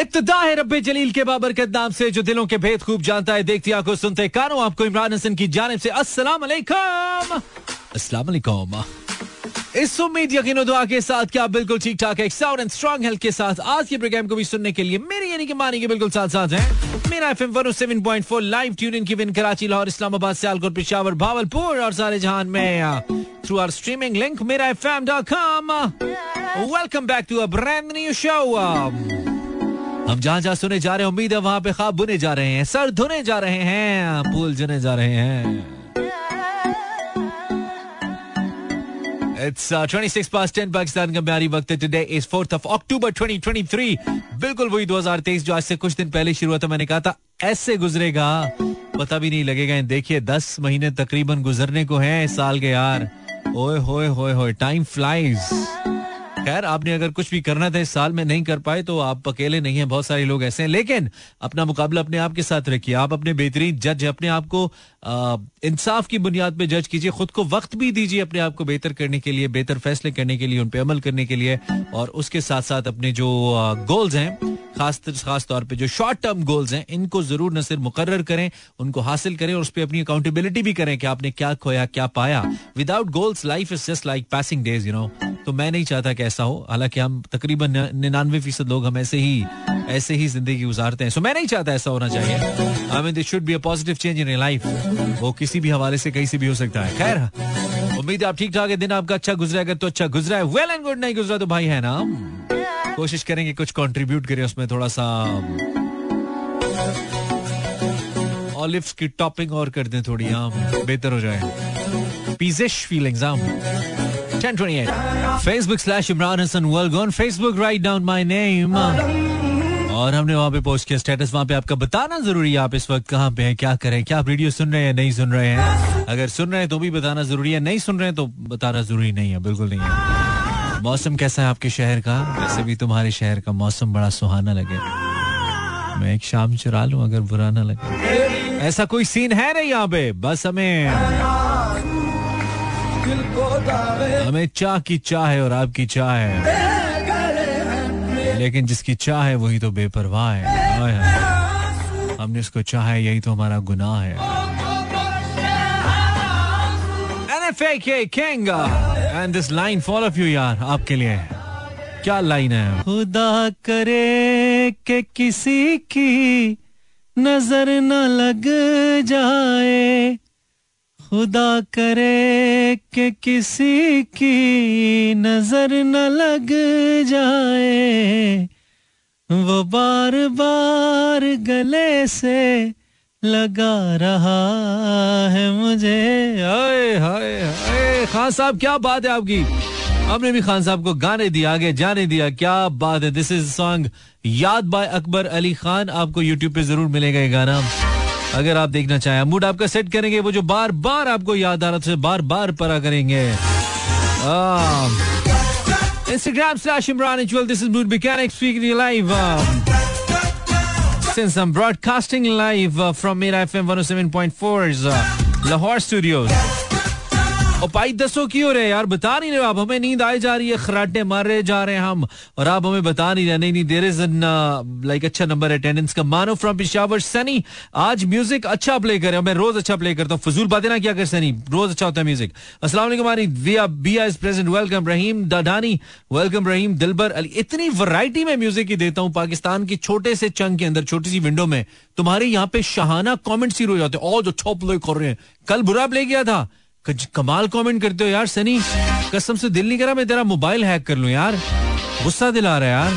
इब्तदा है रब्बे जलील के बाबरकत नाम से, जो दिलों के भेद खूब जानता है, देखती आँखों सुनते कानों, आपको इमरान हसन की जानब से अस्सलाम वालेकुम अस्सलाम वालेकुम इस उम्मीद, यकीन दुआ के साथ क्या बिल्कुल ठीक ठाक है साउंड एंड स्ट्रॉन्ग हेल्थ के साथ। आज के प्रोग्राम को भी सुनने के लिए, मेरी यानी कि मानी के बिल्कुल साथ साथ है। मेरा एफएम 107.4 लाइव ट्यून इन की विन कराची, लाहौर, इस्लामाबाद, सियालकोट, पेशावर, भावलपुर और सारे जहान में थ्रू आवर स्ट्रीमिंग लिंक मेरा एफएम.com welcome back to a brand new show हम जहाँ जहाँ सुने जा रहे हैं उम्मीद है वहाँ पे खाब बुने जा रहे हैं सर धुने जा रहे हैं फूल जने जा रहे हैं। It's uh, 26 past 10 पाकिस्तान का म्यारी वक्त है। टुडे इज़ 4th ऑफ़ अक्टूबर 2023 बिल्कुल वही 2023 जो आज से कुछ दिन पहले शुरू हुआ था। मैंने कहा था ऐसे गुजरेगा पता भी नहीं लगेगा। देखिए 10 महीने तकरीबन गुजरने को हैं साल के यार। ओए होए होए होए टाइम फ्लाइज खैर, आपने अगर कुछ भी करना था इस साल में नहीं कर पाए तो आप अकेले नहीं है, बहुत सारे लोग ऐसे हैं। लेकिन अपना मुकाबला अपने आप के साथ रखिए। आप अपने बेहतरीन जज अपने आप को इंसाफ की बुनियाद पे जज कीजिए, खुद को वक्त भी दीजिए अपने आप को बेहतर करने के लिए, बेहतर फैसले करने के लिए, उन पर अमल करने के लिए, और उसके साथ साथ अपने जो गोल्स हैं, खास खास तौर पे जो शॉर्ट टर्म गोल्स हैं, इनको ज़रूर न सिर्फ़ मुकर करें, उनको हासिल करें और उस पर अपनी अकाउंटेबिलिटी भी करें कि आपने क्या खोया, क्या पाया। Without goals life is just like passing days you know तो मैं नहीं चाहता कि ऐसा हो। हालाँकि हम तकरीबन निन्यानवे फ़ीसद लोग हम ऐसे ही ऐसे ही ज़िंदगी गुजारते हैं। सो मैं नहीं चाहता ऐसा होना चाहिए। I mean this should be a positive change in life वो किसी भी हवाले से कहीं से भी हो सकता है। खैर, उम्मीद है आप ठीक ठाक है। दिन आपका अच्छा गुजरा अगर तो अच्छा गुजरा है। वेल एंड गुड नहीं गुजरा तो भाई है ना। कोशिश करेंगे कुछ कंट्रीब्यूट करें उसमें थोड़ा सा। ऑलिव्स की टॉपिंग और कर दें थोड़ी हम बेहतर हो जाए। पीजिश फीलिंग्स हम 1028 Facebook slash Imran Hassan World go on Facebook, write down my name और हमने वहाँ पे पोस्ट किया स्टेटस वहाँ पे आपका बताना ज़रूरी है आप इस वक्त कहाँ पे हैं, क्या करें क्या आप रेडियो सुन रहे हैं नहीं सुन रहे हैं? अगर सुन रहे हैं तो भी बताना ज़रूरी है, नहीं सुन रहे हैं तो बताना ज़रूरी नहीं है, बिल्कुल नहीं है। मौसम कैसा है आपके शहर का? वैसे भी तुम्हारे शहर का मौसम बड़ा सुहाना लगे। मैं एक शाम चुरा लूँ अगर बुरा ना लगे। ऐसा कोई सीन है नहीं यहाँ पे? बस हमें हमें चाह की चाह है और आपकी चाह है। लेकिन जिसकी चाह है वही तो बेपरवाह है। हमने उसको चाह है, यही तो हमारा गुनाह है। And this line fall of you यार, आपके लिए। क्या लाइन है? खुदा करे के किसी की नज़र न लग जाए। खुदा करे के किसी की नज़र न लग जाए। वो बार बार गले से लगा रहा है मुझे। हाय हाय हाय। खान साहब, क्या बात है आपकी? हमने भी खान साहब को गाने दिया आगे जाने दिया। क्या बात है। दिस इज़ सॉन्ग याद बाय अकबर अली खान। आपको यूट्यूब पे ज़रूर मिलेगा ये गाना। अगर आप देखना चाहें मूड आपका सेट करेंगे, वो जो बार बार आपको याद आ रहा था बार बार परा करेंगे। Instagram slash Imran इचुअल this is mood mechanic speaking live since broadcasting live from मेरा seven point four Lahore studio और पाई दसो क्यों रहे यार? बता नहीं रहे आप, हमें नींद आई जा रही है, खराटे मार रहे जा रहे हैं हम। और आप हमें बता नहीं रहे, नहीं नहीं देर इज़ एन लाइक अच्छा नंबर अटेंडेंस का। मानो फ्रॉम पिशावर सनी, आज म्यूज़िक अच्छा प्ले करे मैं रोज अच्छा प्ले करता हूँ। फजूल बातें ना क्या कर सनी, रोज अच्छा होता है म्यूज़िक असला वेलकम रहीम वेलकम रहीम दिलबर अली। इतनी वराइटी में म्यूज़िक ही देता हूँ, पाकिस्तान की छोटे से चंग के अंदर, छोटी सी विंडो में। तुम्हारे यहाँ पे शहाना कॉमेंट हो जाते हैं। और जो अच्छा प्ले कर रहे हैं। कल बुरा प्ले किया था। कमाल कमेंट करते हो यार, सनी। कसम से दिल नहीं करा, मैं तेरा मोबाइल हैक कर लूँ यार। गुस्सा दिला रहा है यार।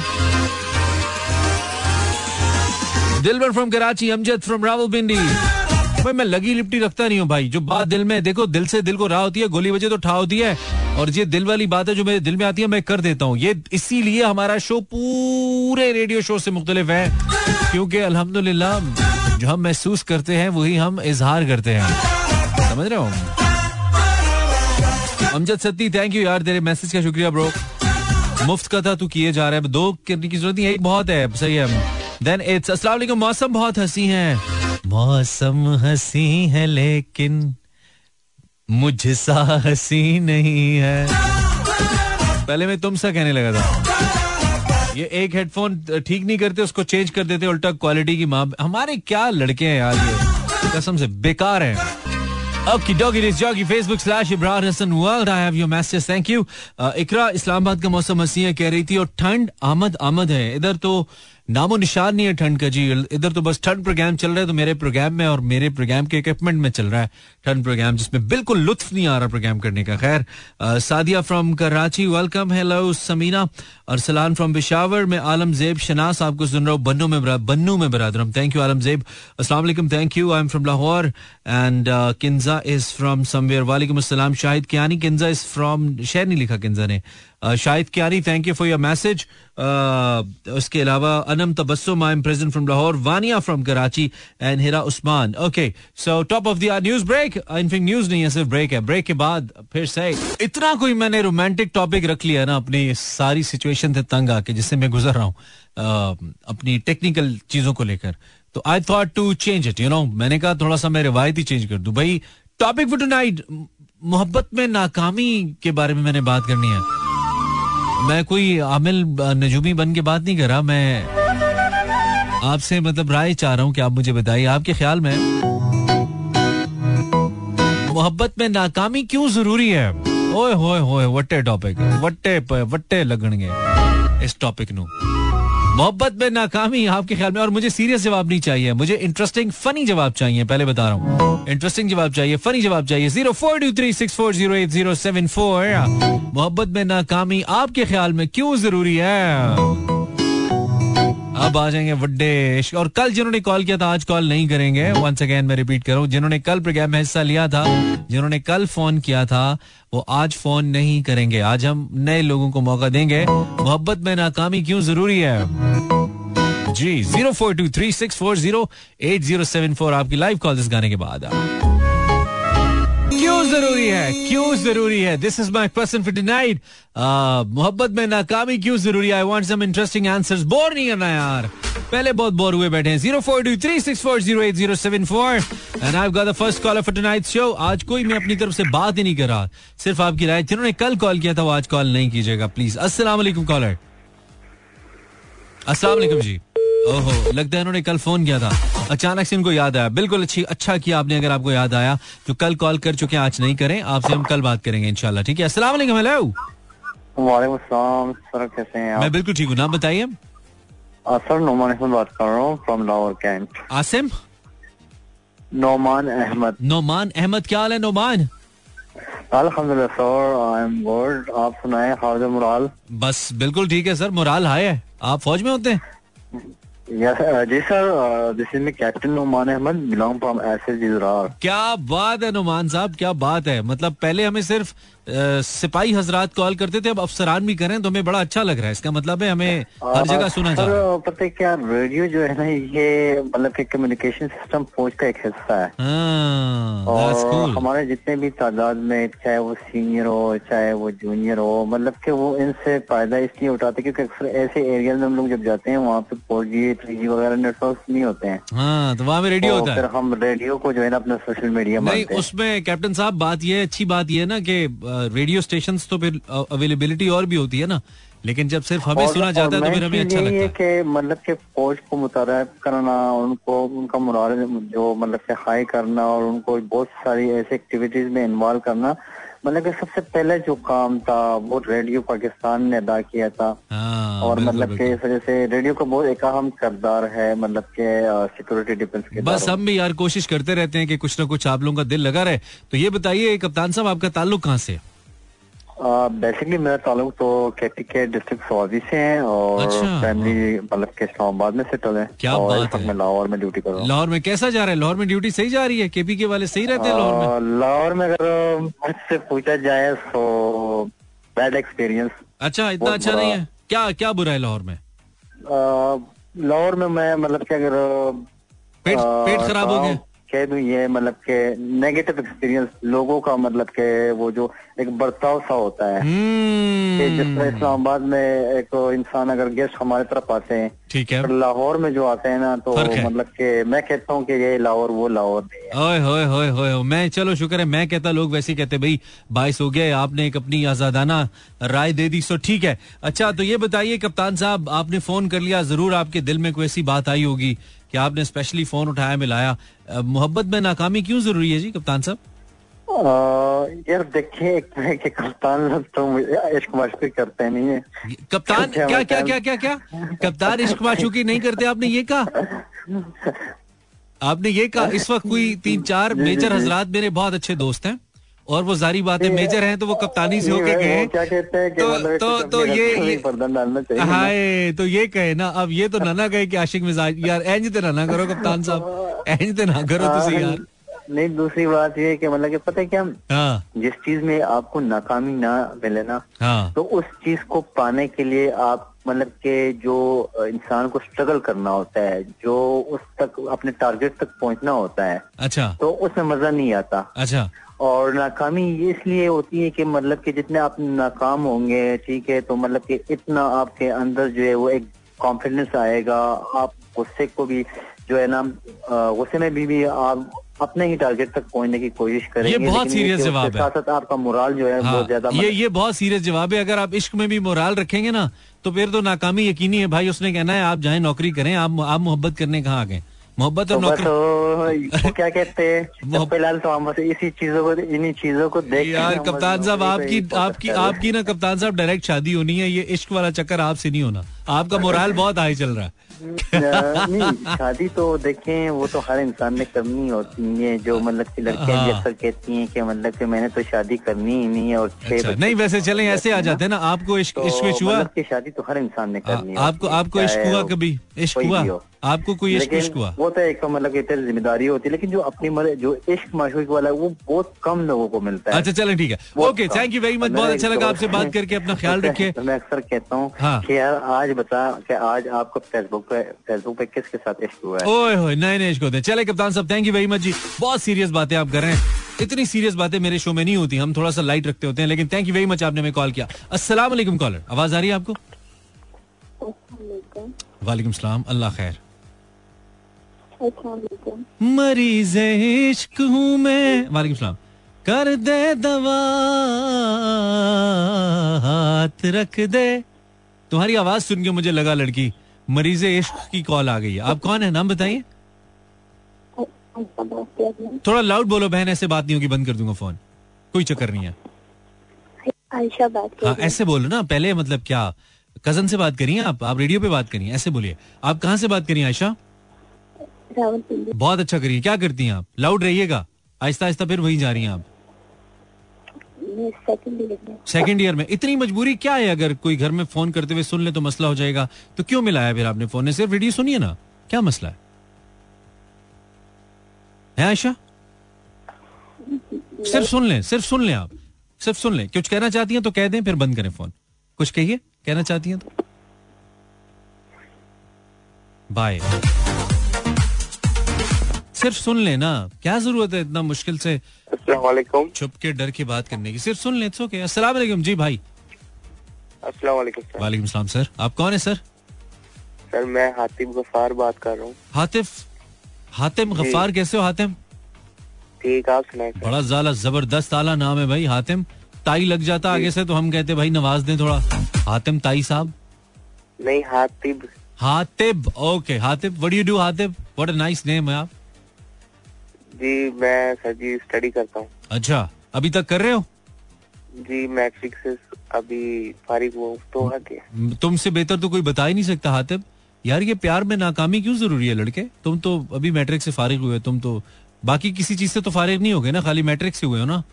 Dilbar from Karachi, Amjad from Rawalpindi. भाई, मैं लगी लिपटी रखता नहीं हूँ भाई। जो बात दिल में देखो, दिल से दिल को राह होती है, गोली बजे तो ठा होती है। और ये दिल वाली बात है जो मेरे दिल में आती है, मैं कर देता हूँ। ये इसीलिए हमारा शो पूरे रेडियो शो से मुख्तलिफ़ है। क्योंकि अल्हम्दुलिल्लाह, जो हम महसूस करते हैं, वही हम इजहार करते हैं। समझ रहे हो? अमजद सत्ती थैंक यू यार तेरे मैसेज का शुक्रिया ब्रो मुफ़्त का था तू किए जा रहा है। दो करने की ज़रूरत नहीं एक बहुत है सही है। देन इट्स मौसम बहुत हँसी है। मौसम हँसी है, लेकिन मुझसा हँसी नहीं है। पहले मैं तुम सा कहने लगा था। ये एक हेडफोन ठीक नहीं करते, उसको चेंज कर देते, उल्टा क्वालिटी की माँ, हमारे क्या लड़के हैं यार ये? कसम से, बेकार हैं। Doggy, this jockey, Facebook slash Ibrahim Hassan World. I have your messages. Thank you. Uh, इकरा इस्लामाबाद का मौसम हसी है कह रही थी और ठंड आमद आमद है इधर तो नामो निशान नहीं है ठंड का जी। इधर तो बस ठंड प्रोग्राम चल रहा है तो मेरे प्रोग्राम में और मेरे प्रोग्राम के इक्विपमेंट में चल रहा है ठंड प्रोग्राम जिसमें बिल्कुल लुत्फ नहीं आ रहा प्रोग्राम करने का। खैर Sadia from Karachi welcome hello Samina. और सलान फ्रॉम बिशावर में आलम जेब शनास आपको सुन रहा हूँ, बन्नू में बन्नू में Baradar thank you Alam Zeb. Aslam thank you I am from Lahore. And Kinza is from somewhere वालेकुम अस्सलाम, शाहिद कियानी, किन्जा इज़ फ्रॉम शहर नहीं लिखा किन्जा ने। Shahid Kiyani thank you for your message उसके अलावा Anam Tabassum I am present from Lahore Vania from Karachi and Hira Usman okay so top of the news break in fact news नहीं है सिर्फ़ break है break के बाद फिर से इतना कोई मैंने रोमांटिक टॉपिक रख लिया ना अपनी सारी सिचुएशन से तंग आके जिससे मैं गुजर रहा हूँ अपनी टेक्निकल चीज़ों को लेकर तो I thought to change it you know मैंने कहा थोड़ा सा मैं रिवायत चेंज कर दू भाई टॉपिक फॉर टुनाइट मोहब्बत में नाकामी के बारे में मैंने बात करनी है मैं कोई आमिल नजूमी बन के बात नहीं कर रहा, मैं आपसे मतलब राय चाह रहा हूँ कि आप मुझे बताइए। आपके ख्याल में मोहब्बत में नाकामी क्यों ज़रूरी है? ओए, होए होए, वट्टे टॉपिक वट्टे वट्टे लगणगे इस टॉपिक नु। मोहब्बत में नाकामी आपके ख्याल में, और मुझे सीरियस जवाब नहीं चाहिए। मुझे इंटरेस्टिंग फनी जवाब चाहिए, पहले बता रहा हूँ। इंटरेस्टिंग जवाब चाहिए फनी जवाब चाहिए। Zero four two three six four zero eight zero seven four मोहब्बत में नाकामी आपके ख्याल में क्यों ज़रूरी है? अब आ जाएँगे वड्डे और कल जिन्होंने कॉल किया था, आज कॉल नहीं करेंगे। वंस अगेन मैं रिपीट करूँ, जिन्होंने कल प्रोग्राम में हिस्सा लिया था, जिन्होंने कल फ़ोन किया था, वो आज फ़ोन नहीं करेंगे। आज हम नए लोगों को मौका देंगे। मोहब्बत में नाकामी क्यों ज़रूरी है? जी zero four two three six four zero eight zero seven four आपकी लाइव कॉल इस गाने के बाद। ज़रूरी है? क्यों ज़रूरी है? This is my question for tonight मोहब्बत में नाकामी क्यों ज़रूरी I want some interesting answers bore नहीं करना यार। पहले बहुत बोर हुए बैठे हैं। Zero four two three six four zero eight zero seven four and I got the first caller for tonight show आज कोई मैं अपनी तरफ़ से बात ही नहीं कर रहा। सिर्फ़ आपकी राय। जिन्होंने कल कॉल किया था वो आज कॉल नहीं कीजिएगा प्लीज़ अस्सलाम कॉलर अस्सलाम जी। ओहो लगता है इन्होंने कल फ़ोन किया था। अचानक से इनको याद आया। बिल्कुल अच्छी अच्छा किया आपने अगर आपको याद आया जो कल कॉल कर चुके हैं आज नहीं करें आपसे हम कल बात करेंगे इनशाला ठीक है असला हेलो। सर कैसे हैं मैं बिल्कुल ठीक हूँ नाम बताइए सर नोमान अहमद बात कर रहा हूँ फ्रॉम लाहौर कैंट आसिम? नोमान अहमद। नोमान अहमद क्या हाल है नोमान? अल्हम्दुलिल्लाह सर आई एम गुड आप सुनाए मुराल? बस बिल्कुल ठीक है सर मुराल हाय है। आप फौज में होते हैं? जी सर अहमद एस क्या बात है नुमान साहब? क्या बात है? मतलब पहले हमें सिर्फ़ सिपाही हजरात कॉल करते थे अब अफसरान भी करें तो हमें बड़ा अच्छा लग रहा है। इसका मतलब है हमें हर जगह सुना जा रहा है। पता है क्या रेडियो जो है ना ये मतलब कि कम्युनिकेशन सिस्टम फौज का एक हिस्सा है। हाँ, और हमारे जितने भी तादाद में चाहे वो सीनियर हो चाहे वो जूनियर हो मतलब कि वो इनसे फ़ायदा इसलिए उठाते क्योंकि अक्सर ऐसे एरिया में हम लोग जब जाते हैं वहाँ पे फोर जी थ्री जी वगैरह नेटवर्क नहीं होते हैं। हाँ, तो वहाँ पे रेडियो होता है। हम रेडियो को जो है ना अपना सोशल मीडिया में उसमें कैप्टन साहब बात ये अच्छी बात ये ना की रेडियो स्टेशन तो फिर अवेलेबिलिटी और भी होती है ना? लेकिन जब सिर्फ़ हमें और, सुना जाता है तो फिर हमें अच्छा लगता है। कि मतलब के फौज को मुतार करना उनको उनका मुराल जो मतलब के हाई करना और उनको बहुत सारी ऐसी एक्टिविटीज़ में इन्वॉल्व करना मतलब कि सबसे पहले जो काम था वो रेडियो पाकिस्तान ने अदा किया था। आ, हाँ, और मतलब के इस वजह से रेडियो का बहुत एक अहम करदार है मतलब के सिक्योरिटी डिफेंस के बस हम भी यार कोशिश करते रहते हैं कि कुछ ना कुछ आप लोगों का दिल लगा रहे। तो ये बताइए कप्तान साहब आपका ताल्लुक कहाँ से बेसिकली मेरा ताल्लुक तो केटी के डिस्ट्रिक्ट सवाजी से है और अच्छा, फैमिली हाँ। मतलब के इस्लामाबाद में सेटल है क्या और बात है। मैं लाहौर में ड्यूटी कर रहा हूँ। लाहौर में कैसा जा रहा है? लाहौर में ड्यूटी सही जा रही है? केपी के वाले सही रहते हैं लाहौर में? लाहौर में अगर मुझसे पूछा जाए तो बैड एक्सपीरियंस अच्छा इतना अच्छा नहीं है? क्या क्या बुरा है लाहौर में? लाहौर में मैं मतलब क्या अगर पेट पेट खराब हो गया? कह दूँ ये मतलब के नेगेटिव एक्सपीरियंस लोगों का मतलब के वो जो एक बर्ताव सा होता है कि जिस तरह हम्म, इस्लामाबाद में एक इंसान अगर गेस्ट हमारे तरफ़ आते हैं ठीक है लाहौर में जो आते हैं ना तो है। मतलब के मैं कहता हूँ कि ये लाहौर वो लाहौर है ओए होए होए होए होए। मैं चलो शुक्र है मैं कहता लोग वैसे कहते भाई बाईस हो गए आपने एक अपनी आजादाना राय दे दी सो ठीक है अच्छा तो ये बताइए कप्तान साहब आपने फ़ोन कर लिया ज़रूर आपके दिल में कोई ऐसी बात आई होगी कि आपने स्पेशली फ़ोन उठाया मिलाया। मोहब्बत में नाकामी क्यों ज़रूरी है जी कप्तान साहब? यार देखिए एक तो है कि कप्तान लोग तो इश्क मशक करते नहीं है। कप्तान क्या क्या क्या बताएँ? क्या क्या क्या? कप्तान इश्क माशूकी नहीं करते आपने ये कहा? आपने ये कहा इस वक्त कोई तीन चार मेजर हजरात मेरे बहुत अच्छे दोस्त हैं। और वो जारी बात है मेजर हैं तो वो कप्तानी से होके गए क्या कहते हैं तो- तो- तो ये-। हाय तो ये कहे ना अब ये तो ना ना कहे कि आशिक मिजाज यार एंज ते ना करो कप्तान साहब। एंज ते ना करो तुसी यार। नहीं दूसरी बात ये कि मतलब कि पता है क्या हाँ। जिस चीज़ में आपको नाकामी ना मिले ना हाँ। तो उस चीज़ को पाने के लिए आप मतलब के जो इंसान को स्ट्रगल करना होता है जो उस तक अपने टारगेट तक पहुँचना होता है अच्छा। तो उसमें मज़ा नहीं आता। अच्छा। और नाकामी ये इसलिए होती है कि मतलब कि जितने आप नाकाम होंगे ठीक है तो मतलब कि इतना आपके अंदर जो है वो एक कॉन्फिडेंस आएगा। आप गुस्से को भी जो है ना गुस्से में भी, भी आप अपने ही टारगेट तक पहुँचने की कोशिश करेंगे बहुत serious कि उसके जवाब है। साथ साथ आपका मोराल जो है हाँ बहुत ज़्यादा ये ये बहुत सीरियस जवाब है। अगर आप इश्क में भी मोराल रखेंगे ना तो फिर तो नाकामी यकीनी है भाई उसने कहना है आप जाए नौकरी करें आप आप मोहब्बत करने कहाँ आ गए? मोहब्बत और तो नौकरी। तो, क्या कहते हैं? वो- तो इसी चीज़ों को इन्हीं चीज़ों को देख यार कप्तान साहब आपकी आपकी। आपकी ना कप्तान साहब डायरेक्ट शादी होनी है ये इश्क वाला चक्कर आपसे नहीं होना। आपका मोराल बहुत हाई चल रहा है। शादी तो देखें वो तो हर इंसान ने करनी होती है जो मतलब की लड़कियाँ भी हाँ। अक्सर कहती हैं कि मतलब कि मैंने तो शादी करनी ही नहीं है और अच्छा नहीं वैसे चले ऐसे आ जाते हैं ना आपको इश्क तो इश्क हुआ? मतलब कि शादी तो हर इंसान ने करनी आ- आपको आपको इश्क हुआ कभी? इश्क हुआ? आपको कोई इश्क इश्क हुआ? वो तो एक मतलब कि ज़िम्मेदारी होती है लेकिन जो अपनी मर जो इश्क माशूक वाला है वो बहुत कम लोगों को मिलता है। अच्छा चलें ठीक है। Okay thank you very much बहुत अच्छा लगा आपसे बात करके अपना ख्याल तो रखिए मैं अक्सर कहता हूँ हाँ। कि यार आज बता कि आज आपको फेसबुक पे फेसबुक पे किसके साथ इश्क हुआ है? ओए होए नए नए इश्क होते हैं। चले कप्तान साहब थैंक यू वेरी मच जी। बहुत सीरियस बातें आप कर रहे हैं। इतनी सीरियस बातें मेरे शो में नहीं होती। हम थोड़ा सा लाइट रखते होते हैं लेकिन थैंक यू वेरी मच आपने हमें कॉल किया। अस्सलाम वालेकुम कॉलर आवाज़ आ रही है आपको? वालेकुम सलाम अल्लाह खैर। मरीज़ इश्क हूँ मैं। वालेकुम सलाम। कर दे दवा हाथ रख दे। तुम्हारी आवाज़ सुन के मुझे लगा लड़की मरीज़ इश्क की कॉल आ गई है। आप कौन है? नाम बताइए। थोड़ा लाउड बोलो बहन ऐसे बात नहीं होगी बंद कर दूँगा फ़ोन कोई चक्कर नहीं है। आयशा बात हाँ ऐसे बोलो ना पहले मतलब क्या कज़न से बात करिए आप? आप रेडियो पे बात करिए ऐसे बोलिए। आप कहाँ से बात करिए आयशा? बहुत अच्छा करिए। क्या करती हैं आप? लाउड रहिएगा। आहिस्ता आहिस्ता फिर वहीं जा रही हैं आप। मैं। सेकंड ईयर में। इतनी मजबूरी क्या है अगर कोई घर में फ़ोन करते हुए सुन ले तो मसला हो जाएगा? तो क्यों मिलाया फिर आपने फ़ोन सिर्फ़ रेडियो सुनिए ना। क्या मसला है? है आयशा? सिर्फ़ सुन लें, सिर्फ़ सुन लें आप। सिर्फ़ सुन लें। कुछ कहना चाहती हैं तो कह दें, फिर बंद करें फ़ोन कुछ कहिए? कहना चाहती हैं तो? बाय सिर्फ़ सुन लें ना। क्या ज़रूरत है इतना मुश्किल से अस्सलाम छुप के डर के बात करने की? सिर्फ़ सुन लें ओके अस्सलाम वालेकुम। जी भाई। अस्सलाम वालेकुम सर। सलाम सर। आप कौन है सर? सर मैं हातिम गफार बात कर रहा हूँ। हातिफ? हातिम गफ्फार कैसे हो हातिम? ठीक आप सुनाए बड़ा ज़्यादा ज़बरदस्त आला नाम है भाई हातिम। ताई लग जाता आगे से तो हम कहते भाई नवाज़ दें थोड़ा। हातिम ताई साहब? नहीं Hatib. Hatib okay Hatib. What you do Hatib? What a nice name है आप। जी मैं सर जी स्टडी करता हूँ। अच्छा अभी तक कर रहे हो? जी मैट्रिक से अभी फारिग हुआ तो तुमसे बेहतर तो कोई बता ही नहीं सकता हातिब। यार ये प्यार में नाकामी क्यों ज़रूरी है लड़के? तुम तो अभी मैट्रिक से फारिग हुए तुम तो बाकी किसी चीज़ से तो फारिग नहीं हो गए ना खाली मैट्रिक से हुए हो ना?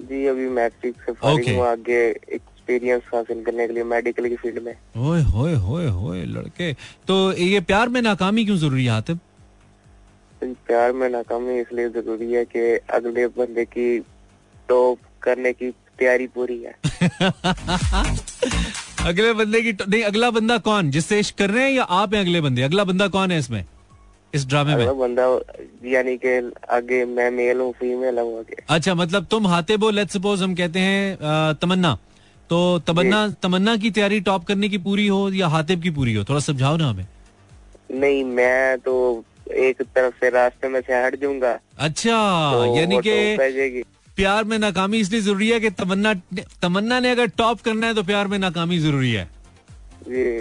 जी अभी मैट्रिक से फारिग Okay. हुआ आगे एक्सपीरियंस हासिल करने के लिए मेडिकल की फ़ील्ड में। ओए होए होए होए लड़के। तो ये प्यार में नाकामी क्यों ज़रूरी है हातिब? तो प्यार में नाकामी इसलिए ज़रूरी है कि अगले बंदे की टॉप करने की तैयारी पूरी है। अगले बंदे की नहीं अगला बंदा कौन? जिससे इश्क कर रहे हैं या आप हैं अगले बंदे? अगला बंदा कौन है इसमें? इस ड्रामे में? बंदा यानी कि आगे मैं मेल हूँ फीमेल हूँ अच्छा मतलब तुम हातिब हो लेट सपोज़ हम कहते हैं तमन्ना। तो तमन्ना तमन्ना की तैयारी टॉप करने की पूरी हो या हातिब की पूरी हो? थोड़ा समझाओ ना हमें। नहीं मैं तो एक तरफ़ से रास्ते में से हट जाऊँगा। अच्छा तो यानी कि प्यार में नाकामी इसलिए ज़रूरी है कि तमन्ना तमन्ना ने अगर टॉप करना है तो प्यार में नाकामी ज़रूरी है।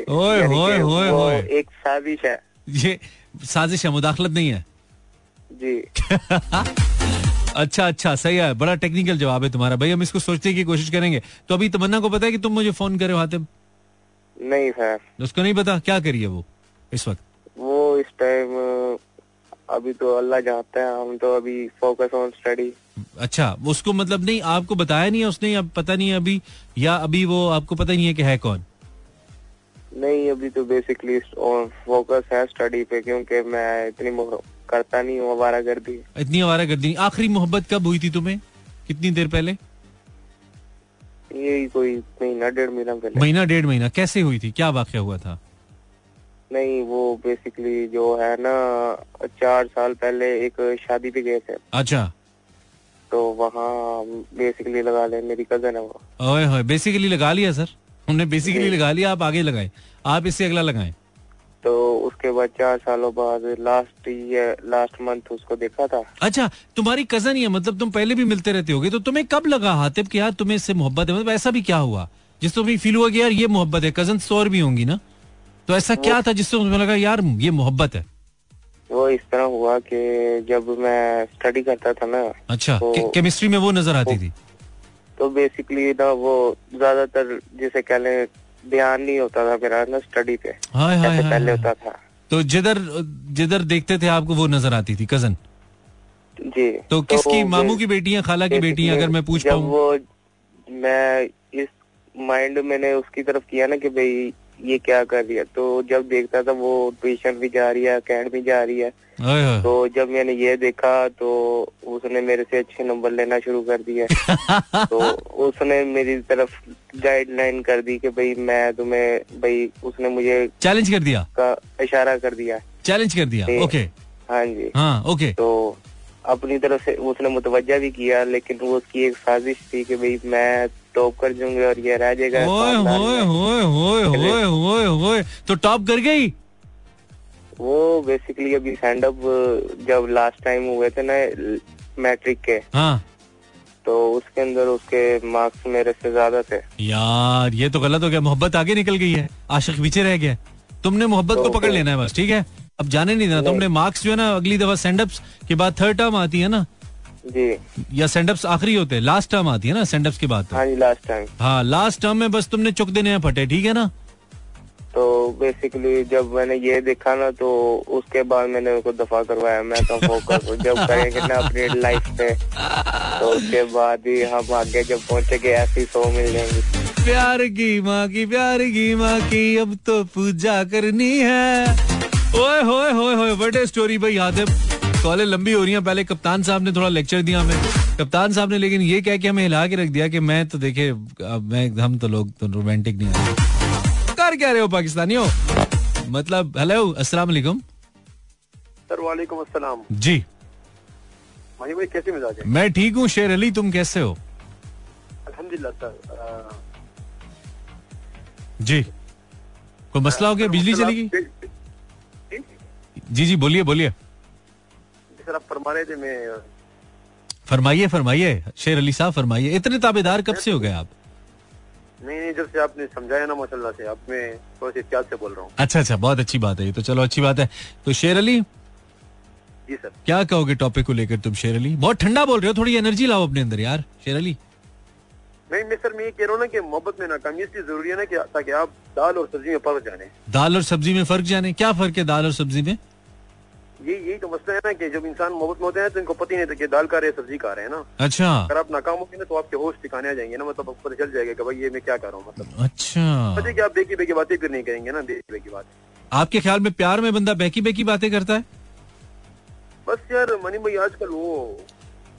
ओए, ओए, वो ओए। एक साजिश है। ये साजिश है मुदाखलत नहीं है। जी। अच्छा अच्छा सही है बड़ा टेक्निकल जवाब है तुम्हारा। भाई हम इसको सोचने की कोशिश करेंगे। तो अभी तमन्ना को पता है कि तुम मुझे फ़ोन करे हो हातिब नहीं सर उसको नहीं पता? क्या करिए वो इस वक्त? वो इस टाइम अभी तो अल्लाह जानता है हम तो अभी फोकस ऑन स्टडी अच्छा उसको मतलब नहीं आपको बताया नहीं है उसने या पता नहीं है अभी या अभी वो आपको पता नहीं है कि है कौन? नहीं अभी तो बेसिकली फोकस है स्टडी पे क्योंकि मैं इतनी करता नहीं हूँ आवारा गर्दी इतनी आवारा गर्दी आखिरी मोहब्बत कब हुई थी तुम्हें? कितनी देर पहले? यही कोई महीना डेढ़ महीना पहले। महीना डेढ़ महीना। कैसे हुई थी? क्या वाक्य हुआ था? नहीं वो बेसिकली जो है ना चार साल पहले एक शादी पे गए थे। अच्छा। तो वहाँ बेसिकली लगा ले मेरी कज़न है वो। ओए होए बेसिकली लगा लिया सर? हमने बेसिकली लगा लिया आप आगे लगाए। आप इससे अगला लगाएँ। तो उसके बाद चार सालों बाद लास्ट ईयर लास्ट मंथ उसको देखा था। अच्छा तुम्हारी कज़न ही है मतलब तुम पहले भी मिलते रहते होगे तो तुम्हें कब लगा हातिब कि यार तुम्हें इससे मोहब्बत है? मतलब ऐसा भी क्या हुआ? जिस तुम्हें फील हुआ कि यार ये मोहब्बत है कज़न तो और भी होंगी ना? तो ऐसा क्या था जिससे तुम्हें लगा यार ये मोहब्बत है? वो इस तरह हुआ कि जब मैं स्टडी करता था ना अच्छा तो- के, केमिस्ट्री में वो नज़र आती थी? तो बेसिकली ना वो ज़्यादातर जिसे कह लें ध्यान नहीं होता था मेरा ना स्टडी पे हाय जैसे हाय पहले। होता था। तो जिधर जिधर देखते थे आपको वो नज़र आती थी कज़न जी। तो किसकी बे- मामू की बेटी है खाला की बेटी है अगर मैं पूछ पाऊँ वो मैं इस माइंड मैंने उसकी तरफ़ किया ना कि भाई ये क्या कर रही है? तो जब देखता था वो ट्यूशन भी जा रही है अकेडमी जा रही है। तो जब मैंने ये देखा तो उसने मेरे से अच्छे नंबर लेना शुरू कर दिया तो उसने मेरी तरफ़ गाइडलाइन कर दी कि भाई मैं तुम्हें भाई उसने मुझे चैलेंज कर दिया? का इशारा कर दिया। चैलेंज कर दिया? ओके हाँ जी। हाँ ओके तो अपनी तरफ़ से उसने मुतवजा भी किया लेकिन वो उसकी एक साजिश थी कि भाई मैं टॉप कर जाऊँगी और ये रह जाएगा खानदान होए होए होए होए होए होए। तो टॉप कर गई? वो बेसिकली अभी स्टैंड अप जब लास्ट टाइम हुए थे ना मैट्रिक के हाँ। तो उसके अंदर उसके मार्क्स मेरे से ज़्यादा थे। यार ये तो गलत हो गया। मोहब्बत आगे निकल गई है। आशिक पीछे रह गया। तुमने मोहब्बत को तो पकड़ लेना है बस ठीक है? अब जाने नहीं देना। तुमने मार्क्स जो है ना अगली दफ़ा सेंडअप्स के बाद थर्ड टर्म आती है ना जी। या सेंडअप्स आखिरी होते हैं? लास्ट टर्म आती है ना सेंडअप्स के बाद हाँ जी लास्ट टाइम हाँ लास्ट टर्म में बस तुमने चुक देने हैं फटे ठीक है ना? तो बेसिकली जब मैंने ये देखा ना तो उसके बाद मैंने उनको दफ़ा करवाया। मैं तो फोकस जब करेंगे ना अपनी लाइफ पे तो उसके बाद ही हम आगे जब पहुँचेंगे ऐसी सो मिल जाएँगी। प्यार की माँ की प्यार की माँ की अब तो पूजा करनी है। ओए होए होए होए बड़े स्टोरी भाई याद। है कॉलेज लंबी हो रही है। पहले कप्तान साहब ने थोड़ा लेक्चर दिया हमें। कप्तान साहब ने लेकिन ये कह के हमें हिला के रख दिया कि मैं तो देखे अब मैं हम तो लोग तो रोमांटिक नहीं है। कर क्या रहे हो पाकिस्तानियों? मतलब हेलो अस्सलाम वालेकुम। सर वालेकुम अस्सलाम। जी। मानी भाई कैसे मिजाज है मैं ठीक हूँ शेर अली तुम कैसे हो? अल्हम्दुलिल्लाह सर जी। कोई मसला हो गया? बिजली चली गई? जी जी बोलिए बोलिए। सर आप फरमा रहे थे मैं। फरमाइए फरमाइए। शेर अली साहब फरमाइए। इतने ताबेदार कब से हो गए आप? नहीं नहीं जब से आपने समझाया ना माशाल्लाह से अब मैं थोड़ा सी एहतियात से बोल रहा हूँ। अच्छा अच्छा बहुत अच्छी बात है ये तो। चलो अच्छी बात है। तो शेर अली जी सर। क्या कहोगे टॉपिक को लेकर तुम शेर अली? बहुत ठंडा बोल रहे हो थोड़ी एनर्जी लाओ अपने अंदर यार शेर अली। नहीं मैं सर मैं ये कह रहा हूँ ना कि मोहब्बत में नाकामी इसलिए ज़रूरी है ना कि ताकि आप दाल और सब्ज़ी में फ़र्क जाने। दाल और सब्ज़ी में फ़र्क जाने। क्या फ़र्क है दाल और सब्ज़ी में? ये यही तो मसला है ना कि जब इंसान मोहब्बत में होते हैं तो इनको पता ही नहीं था कि दाल खा रहे हैं सब्ज़ी खा रहे हैं ना? अच्छा। अगर आप नाकाम होंगे ना तो आपके होश ठिकाने आ जाएँगे ना मतलब आपको पता चल जाएगा कि भाई ये मैं क्या कर रहा हूँ मतलब। अच्छा। पता कि आप बेकी बेकी बातें फिर नहीं करेंगे ना बेकी बेकी बात। आपके ख्याल में प्यार में बंदा बेकी बेकी बातें करता है? बस यार मनी भाई आजकल वो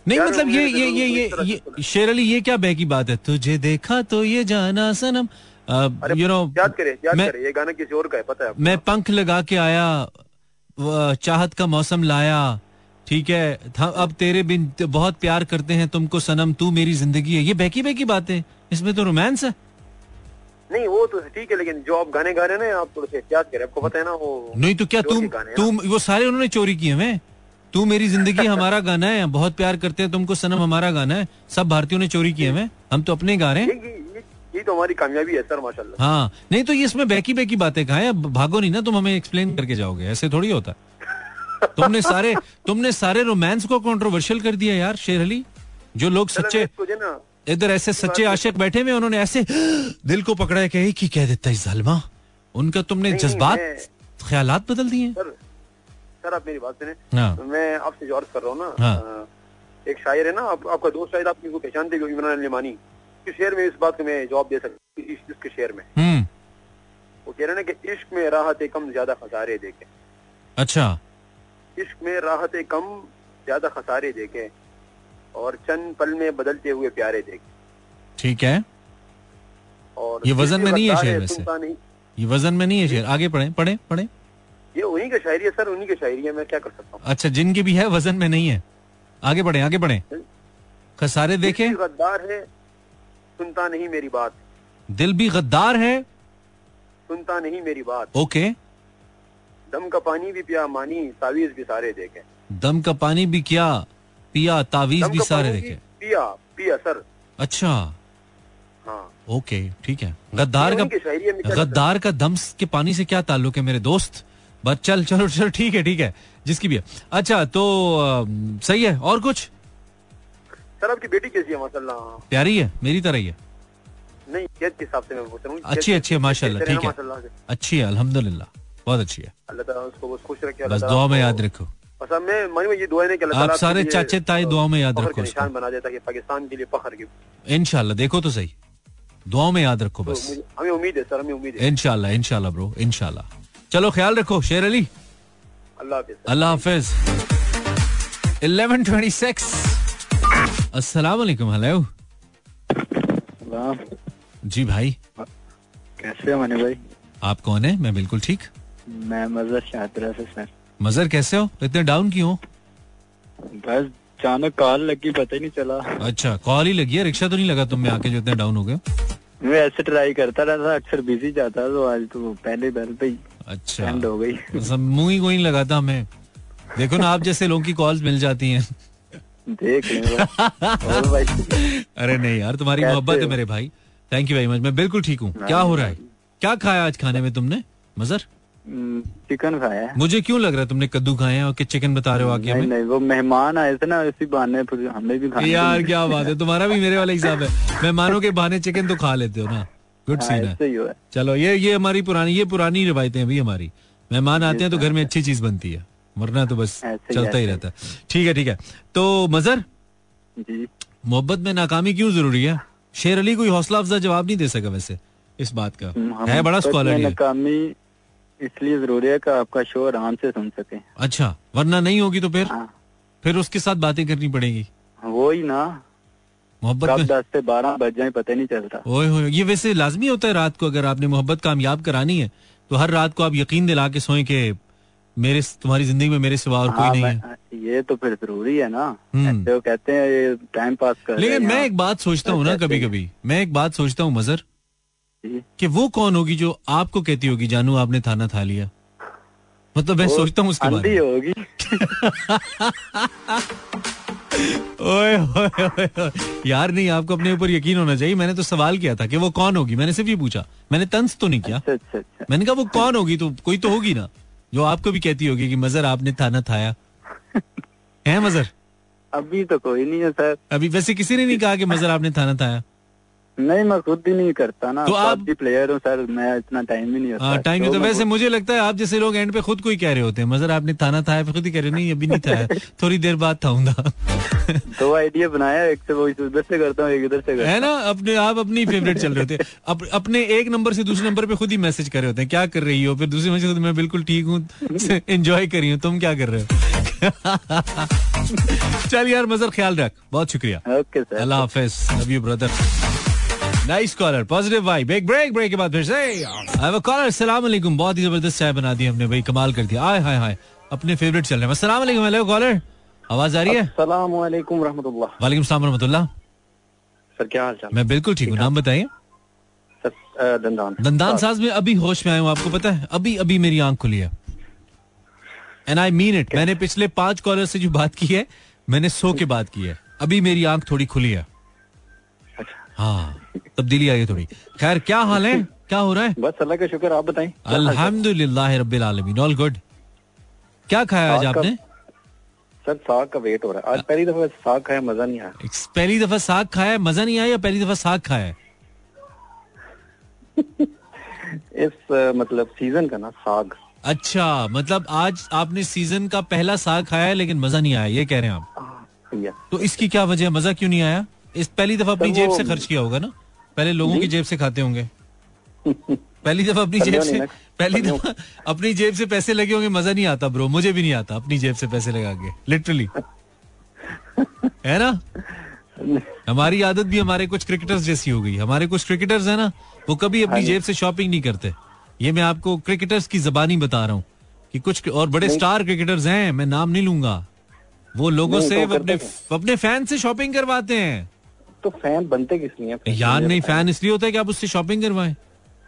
नहीं मतलब ये ये ये ये ये। शेर अली ये क्या बेकी बात है? तुझे देखा तो ये जाना सनम। यू नो याद करे याद करे ये गाना किसी और का है पता है मैं पंख लगा के आया चाहत का मौसम लाया। ठीक है अब तेरे बिन बहुत प्यार करते हैं तुमको सनम तू मेरी ज़िंदगी है। ये बहकी बहकी बातें इसमें तो रोमांस है। नहीं वो तो ठीक है लेकिन जो आप गाने गा रहे हैं आप थोड़े से एहतियात करें। आपको पता है ना वो नहीं तो क्या तुम तुम वो सारे उन्होंने चोरी किए हैं? तू मेरी ज़िंदगी हमारा गाना है बहुत प्यार करते हैं तुमको सनम हमारा गाना है सब भारतीयों ने चोरी किए हैं। हम तो अपने गा रहे हैं। ये तो हमारी कामयाबी है सर माशाल्लाह। हाँ नहीं तो ये इसमें बहकी बहकी बातें कहा है? भागो नहीं ना तुम हमें एक्सप्लेन करके जाओगे। ऐसे थोड़ी होता। तुमने सारे तुमने सारे रोमांस को कंट्रोवर्शियल कर दिया यार शेर अली। जो लोग सच्चे इधर ऐसे सच्चे आशिक बैठे हुए उन्होंने ऐसे दिल को पकड़ा है कि कह देता है जालिमा। उनका तुमने जज्बात ख्यालात बदल दिए सर सर आप मेरी बात सुने। हाँ। मैं आपसे जो अर्ज़ कर रहा हूँ ना। हाँ। एक शायर है ना आप, आपका दोस्त शायद आप इनको पहचानते हो इमरान अलीमानी इस शेर में इस बात को मैं जवाब दे सकती हूँ इस- इसके शेर में हम्म। वो कह रहे ना कि इश्क में राहत कम ज़्यादा खसारे देखे। अच्छा। इश्क में राहत कम ज़्यादा खसारे देखे और चंद पल में बदलते हुए प्यारे देखे। ठीक है। और ये वज़न में नहीं है शेर वैसे। ये वज़न में नहीं है शेर। आगे पढ़े पढ़े पढ़े। ये उन्हीं का शायरी है सर उन्हीं की शायरी है मैं क्या कर सकता हूँ? अच्छा जिनकी भी है वज़न में नहीं है। आगे बढ़े आगे बढ़े। खसारे देखे। इश्क गद्दार है सुनता नहीं मेरी बात। दिल भी गद्दार है। सुनता नहीं मेरी बात। ओके। दम का पानी भी पिया मानी तावीज भी सारे देखे। दम का पानी भी क्या पिया तावीज भी सारे देखे। पिया पिया सर। अच्छा। हाँ। ओके ठीक है। गद्दार का गद्दार का दम के पानी से क्या ताल्लुक है मेरे दोस्त? बस चल चलो चलो ठीक है ठीक है जिसकी भी है। अच्छा तो अम, सही है और कुछ? सर आपकी बेटी कैसी है माशाल्लाह? प्यारी है? मेरी तरह ही है। नहीं जज के हिसाब से मैं पूछ रहा हूँ। अच्छी अच्छी है माशाल्लाह ठीक है। अच्छी है अल्हम्दुलिल्लाह बहुत अच्छी है। अल्लाह ताला उसको बस खुश रखे बस दुआ में याद रखो। मैं ये दुआ आप सारे चाचे ताए दुआओं में याद रखो निशान बना देता कि पाकिस्तान के लिए फखर की। तो इनशाला देखो तो सही। दुआओं में याद रखो बस। हमें उम्मीद है सर हमें उम्मीद है। इनशाला इनशाला ब्रो इनशाला चलो ख्याल रखो शेर अली। अल्लाह हाफिज। अल्लाह हाफिज। 1126 अस्सलाम वालेकुम हेलो जी भाई। कैसे हो भाई? आप कौन है? मैं बिल्कुल ठीक। मैं मजर शाहदरा से सर मजर कैसे हो? इतने डाउन क्यों? बस अचानक कॉल लगी पता ही नहीं चला। अच्छा कॉल ही लगी है रिक्शा तो नहीं लगा तुम में आके जो इतने डाउन हो गए मैं ऐसे ट्राई करता रहता अक्सर बिज़ी जाता तो आज तो पहले बैल पे अच्छा। हो गई। मुँह ही कोई नहीं लगाता हमें। देखो ना आप जैसे लोगों की कॉल्स मिल जाती हैं। देख लें अरे नहीं यार तुम्हारी मोहब्बत है मेरे भाई। थैंक यू वेरी मच मैं बिल्कुल ठीक हूँ। क्या हो रहा है? क्या खाया आज खाने में तुमने? मजर? हम्म, चिकन खाया है। मुझे क्यों लग रहा है तुमने कद्दू खाए हैं और कि चिकन बता रहे हो आगे नहीं नहीं वो मेहमान आए थे ना इसी बहाने हमने भी खाने यार क्या बात है। तुम्हारा भी मेरे वाला हिसाब है। मेहमानों के बहाने चिकन तो खा लेते हो ना। गुड हाँ, सीन है। चलो ये ये हमारी पुरानी ये पुरानी रिवायतें हैं भी हमारी। मेहमान आते हैं तो घर में अच्छी चीज़ बनती है। वरना तो बस चलता ही रहता है। ठीक है ठीक है। तो मजर जी। मोहब्बत में नाकामी क्यों ज़रूरी है? शेर अली कोई हौसला अफजा जवाब नहीं दे सका वैसे इस बात का। है बड़ा स्कॉलर नाकामी इसलिए ज़रूरी है कि आपका शो आराम से सुन सके। अच्छा वरना नहीं होगी तो फिर? हाँ। फिर उसके साथ बातें करनी पड़ेगी। वो ही ना। मोहब्बत में दस से बारह बज जाए पता नहीं चलता। ओए होए ये वैसे लाजमी होता है रात को अगर आपने मोहब्बत कामयाब करानी है तो हर रात को आप यकीन दिला के सोए कि मेरे तुम्हारी ज़िंदगी में मेरे सिवा और कोई हाँ, नहीं है। ये तो फिर ज़रूरी है ना। वो कहते हैं ये टाइम पास कर लेकिन मैं एक बात सोचता हूँ ना कभी कभी मैं एक बात सोचता हूँ मजर। कि वो कौन होगी जो आपको कहती होगी जानू आपने थाना था लिया? मतलब मैं सोचता हूँ उसके बारे में। होगी। ओए ओए ओए ओए। यार नहीं आपको अपने ऊपर यकीन होना चाहिए मैंने तो सवाल किया था कि वो कौन होगी? मैंने सिर्फ़ ये पूछा। मैंने तंस तो नहीं किया। अच्छा अच्छा अच्छा। मैंने कहा वो कौन होगी तो? कोई तो होगी ना। जो आपको भी कहती होगी कि मजर आपने थाना थाया। है मजर? अभी तो कोई नहीं है सर। अभी वैसे किसी ने नहीं कहा कि मजर आपने थाना थाया। नहीं मैं खुद ही नहीं करता ना। तो आप- प्लेयर हूँ सर मैं इतना टाइम ही नहीं होता। हाँ टाइम तो मैं वैसे मुझे लगता है आप जैसे लोग एंड पे खुद को ही कह रहे होते हैं। मजर आपने थाना फिर खुद ही कह रहे नहीं अभी नहीं थाया थोड़ी देर बाद थाऊँगा दो आइडिया बनाया एक से वो इस उधर से करता हूँ एक इधर से करता है ना? अपने आप अपनी फेवरेट चल रहे होते अप, अपने एक नंबर से दूसरे नंबर पे खुद ही मैसेज कर रहे होते हैं क्या कर रही हो? फिर दूसरे मैसेज मैं बिल्कुल ठीक हूँ एंजॉय कर रही हूँ तुम क्या कर रहे हो? चल यार मजर ख्याल रख। बहुत शुक्रिया। ओके सर अल्लाह हाफिज। Love you brother nice caller positive vibe एक ब्रेक ब्रेक के बाद फिर से। आई हैव अ कॉलर अस्सलाम वालेकुम बहुत ही ज़बरदस्त चाय बना दी हमने भाई कमाल कर दिया आय हाय हाय। अपने फेवरेट चल रहे हैं। अस्सलाम वालेकुम हेलो कॉलर आवाज़ आ रही है? अस्सलाम वालेकुम रहमतुल्लाह। वालेकुम सलाम रहमतुल्लाह। सर क्या हाल चाल मैं बिल्कुल ठीक हूँ। नाम बताइए। सर दंदान। दंदान साज में अभी होश में आया हूँ आपको पता है। अभी अभी मेरी आँख खुली है। एंड आई मीन इट मैंने पिछले पाँच कॉलर से जो बात की है मैंने सो के बात की है। अभी मेरी आँख थोड़ी खुली है। हाँ। तब्दीली आई है थोड़ी। खैर क्या हाल है? क्या हो रहा है? बस अल्लाह का शुक्र आप बताएँ? अल्हम्दुलिल्लाह रब्बिल आलमीन। ऑल गुड क्या खाया आज आपने? सर साग का वेट हो रहा है। आज पहली दफ़ा साग खाया मज़ा नहीं आया। पहली दफ़ा साग खाया है मज़ा नहीं आया या पहली दफ़ा साग खाया? इस मतलब सीज़न का ना साग। अच्छा मतलब आज आपने सीज़न का पहला साग खाया है लेकिन मज़ा नहीं आया ये कह रहे हैं आप। तो इसकी क्या वजह मज़ा क्यों नहीं आया? इस पहली दफ़ा अपनी जेब से खर्च किया होगा ना? पहले लोगों की जेब से खाते होंगे। पहली दफ़ा अपनी जेब से पहली दफ़ा अपनी जेब से पैसे लगे होंगे मज़ा नहीं आता ब्रो मुझे भी नहीं आता अपनी जेब से पैसे लगा के लिटरली है ना? हमारी आदत भी हमारे कुछ क्रिकेटर्स जैसी हो गई। हमारे कुछ क्रिकेटर्स है ना वो कभी हाँ अपनी जेब से शॉपिंग नहीं करते। ये मैं आपको क्रिकेटर्स की जबानी बता रहा हूँ कि कुछ और बड़े स्टार क्रिकेटर्स हैं मैं नाम नहीं लूँगा। वो लोगों से तो अपने अपने फ़ैन से शॉपिंग करवाते हैं। तो फ़ैन बनते किस लिए? यार नहीं फ़ैन इसलिए होता है कि आप उससे शॉपिंग करवाएँ।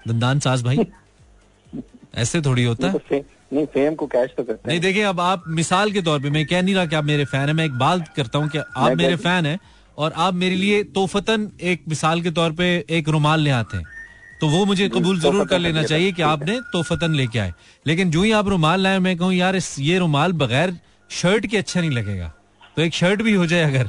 दंदान सास भाई। ऐसे थोड़ी होता है। तो नहीं फेम को कैश तो करते नहीं देखिए अब आप मिसाल के तौर पे मैं कह नहीं रहा कि आप मेरे फ़ैन है मैं एक बात करता हूँ कि आप मेरे फ़ैन हैं। और आप मेरे लिए तोहफतन एक मिसाल के तौर पे एक रुमाल ले आते हैं। तो वो मुझे कबूल ज़रूर कर लेना चाहिए कि आपने तोहफतन लेके आए। लेकिन जो ही आप रुमाल लाए मैं कहूँ यार ये रुमाल बगैर शर्ट के अच्छा नहीं लगेगा। तो एक शर्ट भी हो जाए अगर।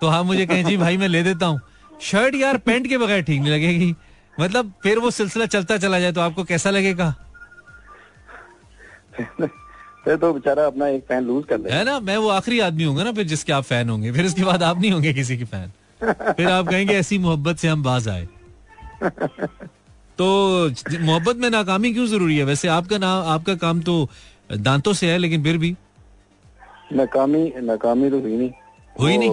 तो आप मुझे कहें जी भाई मैं ले देता हूँ। शर्ट यार पेंट के बगैर ठीक नहीं लगेगी। मतलब फिर वो सिलसिला चलता चला जाए तो आपको कैसा लगेगा? फिर तो बेचारा अपना एक फ़ैन लूज कर दे है ना? मैं वो आखिरी आदमी होंगे ना फिर जिसके आप फ़ैन होंगे फिर उसके बाद आप नहीं होंगे किसी के फ़ैन। फिर आप कहेंगे ऐसी मोहब्बत से हम बाज आए। तो मोहब्बत में नाकामी क्यों ज़रूरी है? वैसे आपका नाम आपका काम तो दांतों से है लेकिन फिर भी। नाकामी नाकामी तो हुई नहीं। हुई नहीं?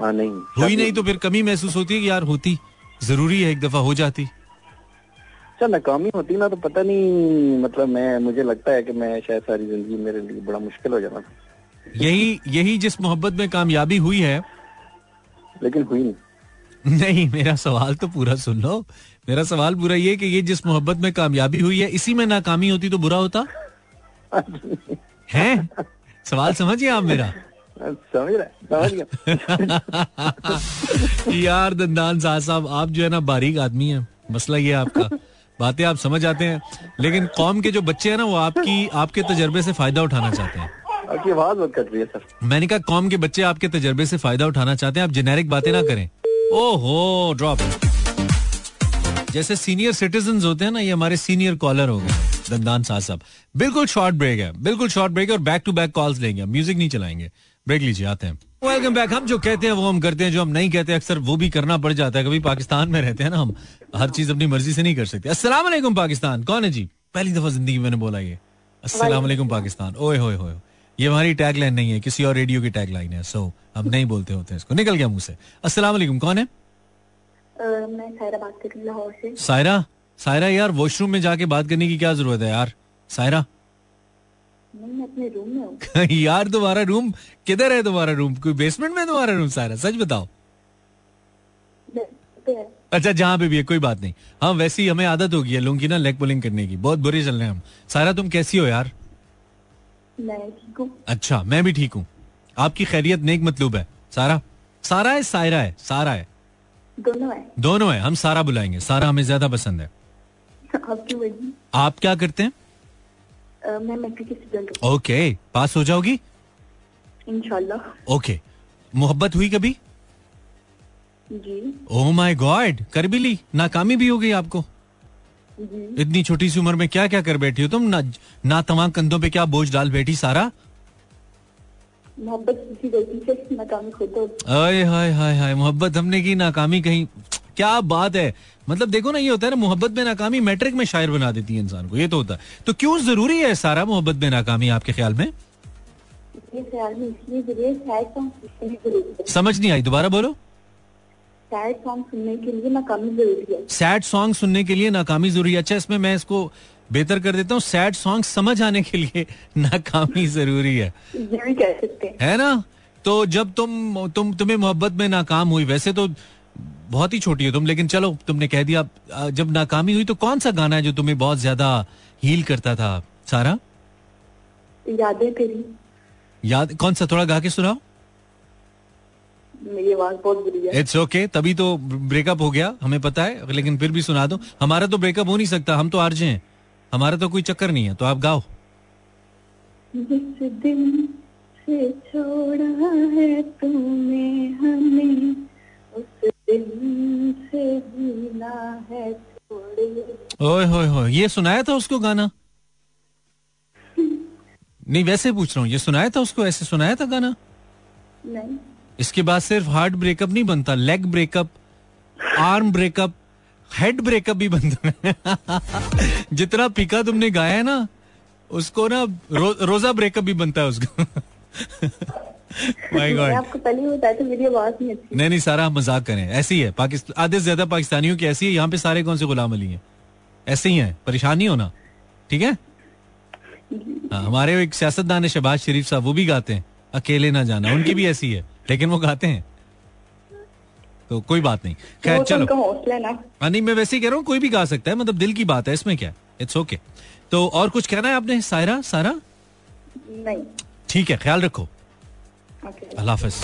हाँ नहीं। हुई नहीं तो फिर कमी महसूस होती है कि यार होती। ज़रूरी है एक दफ़ा हो जाती। अच्छा नाकामी होती ना तो पता नहीं मतलब मैं मुझे लगता है कि मैं शायद सारी ज़िंदगी मेरे लिए बड़ा मुश्किल हो जाना यही यही जिस मोहब्बत में कामयाबी हुई है। लेकिन हुई नहीं। नहीं मेरा सवाल तो पूरा सुन लो। मेरा सवाल पूरा ये कि ये जिस मोहब्बत में कामयाबी हुई है इसी में नाकामी होती तो बुरा होता? है? सवाल समझिए आप मेरा? है? यार दंदान साहब आप जो है ना बारीक आदमी है। मसला ये आपका। बातें आप समझ आते हैं। लेकिन कौम के जो बच्चे हैं ना वो आपकी आपके तजर्बे से फ़ायदा उठाना चाहते हैं। आपकी आवाज़ बहुत कट रही है सर। मैंने कहा कौम के बच्चे आपके तजर्बे से फ़ायदा उठाना चाहते हैं। आप जेनेरिक बातें ना करें। ओहो ड्रॉप जैसे सीनियर सिटीजन होते हैं ना ये हमारे सीनियर कॉलर हो गए दंदान साहब बिल्कुल शॉर्ट ब्रेक है बिल्कुल शॉर्ट ब्रेक है और बैक टू बैक कॉल्स लेंगे। म्यूज़िक नहीं चलाएँगे। ब्रेक लीजिए आते हैं। वेलकम बैक हम जो कहते हैं वो हम करते हैं जो हम नहीं कहते अक्सर वो भी करना पड़ जाता है। कभी पाकिस्तान में रहते हैं ना हम हर चीज़ अपनी मर्ज़ी से नहीं कर सकते। अस्सलाम वालेकुम पाकिस्तान। कौन है जी? पहली दफ़ा ज़िंदगी में मैंने बोला ये। अस्सलाम वालेकुम पाकिस्तान। ओए होए होए ये हमारी टैग लाइन नहीं है किसी और रेडियो की टैग लाइन है। सो हम नहीं बोलते होते हैं इसको। निकल गया मुँह से। अस्सलाम वालेकुम। कौन है? मैं सायरा सायरा? सायरा यार वॉशरूम में जाके बात करने की क्या ज़रूरत है यार? सायरा? मैं अपने रूम में हूँ। यार तुम्हारा रूम किधर है तुम्हारा रूम कोई बेसमेंट में तुम्हारा रूम सारा? सच बताओ। अच्छा जहाँ पे भी है कोई बात नहीं। हाँ वैसे ही हमें आदत होगी है लोगों की ना लेग पुलिंग करने की। बहुत बुरे चल रहे हैं हम। सारा तुम कैसी हो यार? मैं ठीक हूँ। अच्छा मैं भी ठीक हूँ। आपकी खैरियत नेक मतलूब है। सारा? सारा है सायरा है सारा है। दोनों है। दोनों है हम सारा बुलाएँगे। सारा हमें ज़्यादा पसंद है। आप क्या करते हैं? मैं मैट्रिक की स्टूडेंट हूँ। ओके पास हो जाओगी? इंशाल्लाह। ओके मोहब्बत हुई कभी? जी। ओह माय गॉड कर भी ली नाकामी भी हो गई आपको। जी। इतनी छोटी सी उम्र में क्या क्या कर बैठी हो तुम? ना ना तमाम कंधों पे क्या बोझ डाल बैठी सारा? मोहब्बत किसी गलती से नाकामी खुद हो। आय हाय हाय हाय मोहब्बत हमने की नाकामी कहीं क्या बात है? मतलब देखो ना ये होता है ना मोहब्बत में नाकामी मैट्रिक में शायर बना देती है इंसान को ये तो होता है। तो क्यों ज़रूरी है सारा मोहब्बत में नाकामी आपके ख्याल में? है समझ नहीं आई दोबारा बोलो। सैड सॉन्ग सुनने के लिए नाकामी ज़रूरी है। सैड सॉन्ग सुनने के लिए नाकामी ज़रूरी है। अच्छा इसमें मैं इसको बेहतर कर देता हूँ। सैड सॉन्ग समझ आने के लिए नाकामी ज़रूरी है। कह सकते हैं। है ना? तो जब तुम तुम तुम्हें मोहब्बत में नाकाम हुई वैसे तो बहुत ही छोटी हो तुम लेकिन चलो तुमने कह दिया जब नाकामी हुई तो कौन सा गाना है जो तुम्हें बहुत ज़्यादा हील करता था? सारा? यादें तेरी। याद कौन सा? थोड़ा गा के सुनाओ। मेरी आवाज़ बहुत बुरी है। इट्स ओके okay, तभी तो ब्रेकअप हो गया हमें पता है लेकिन फिर भी सुना दो। हमारा तो ब्रेकअप हो नहीं सकता हम तो आरजे हैं। हमारा तो कोई चक्कर नहीं है तो आप गाओ। जिस दिन से छोड़ा है तूने हमें उस ओए होए होए ये सुनाया था उसको गाना? नहीं वैसे पूछ रहा हूँ ये सुनाया था उसको? ऐसे सुनाया था गाना? नहीं। इसके बाद सिर्फ़ हार्ट ब्रेकअप नहीं बनता leg breakup arm breakup head breakup भी बनता है। जितना पीका तुमने गाया है ना उसको ना रो, रोजा ब्रेकअप भी बनता है उसको। आपको पहले ही बताया था मेरी आवाज़ नहीं अच्छी। नहीं नहीं सारा हम मज़ाक करें। ऐसी है पाकिस्तान आधे से ज़्यादा पाकिस्तानियों की ऐसी है यहाँ पे सारे कौन से गुलाम अली हैं? ऐसे ही हैं। परेशानी होना। ठीक है? हाँ, हमारे एक सियासतदान है शहबाज शरीफ साहब वो भी गाते हैं। अकेले ना जाना। उनकी भी ऐसी है लेकिन वो गाते हैं। तो कोई बात नहीं। खैर तो चलो। है ना। नहीं मैं वैसे ही कह रहा हूँ कोई भी गा सकता है मतलब दिल की बात है इसमें क्या? इट्स ओके तो और कुछ कहना है आपने सायरा? सारा? नहीं। ठीक है ख्याल रखो। अल्लाह हाफिज।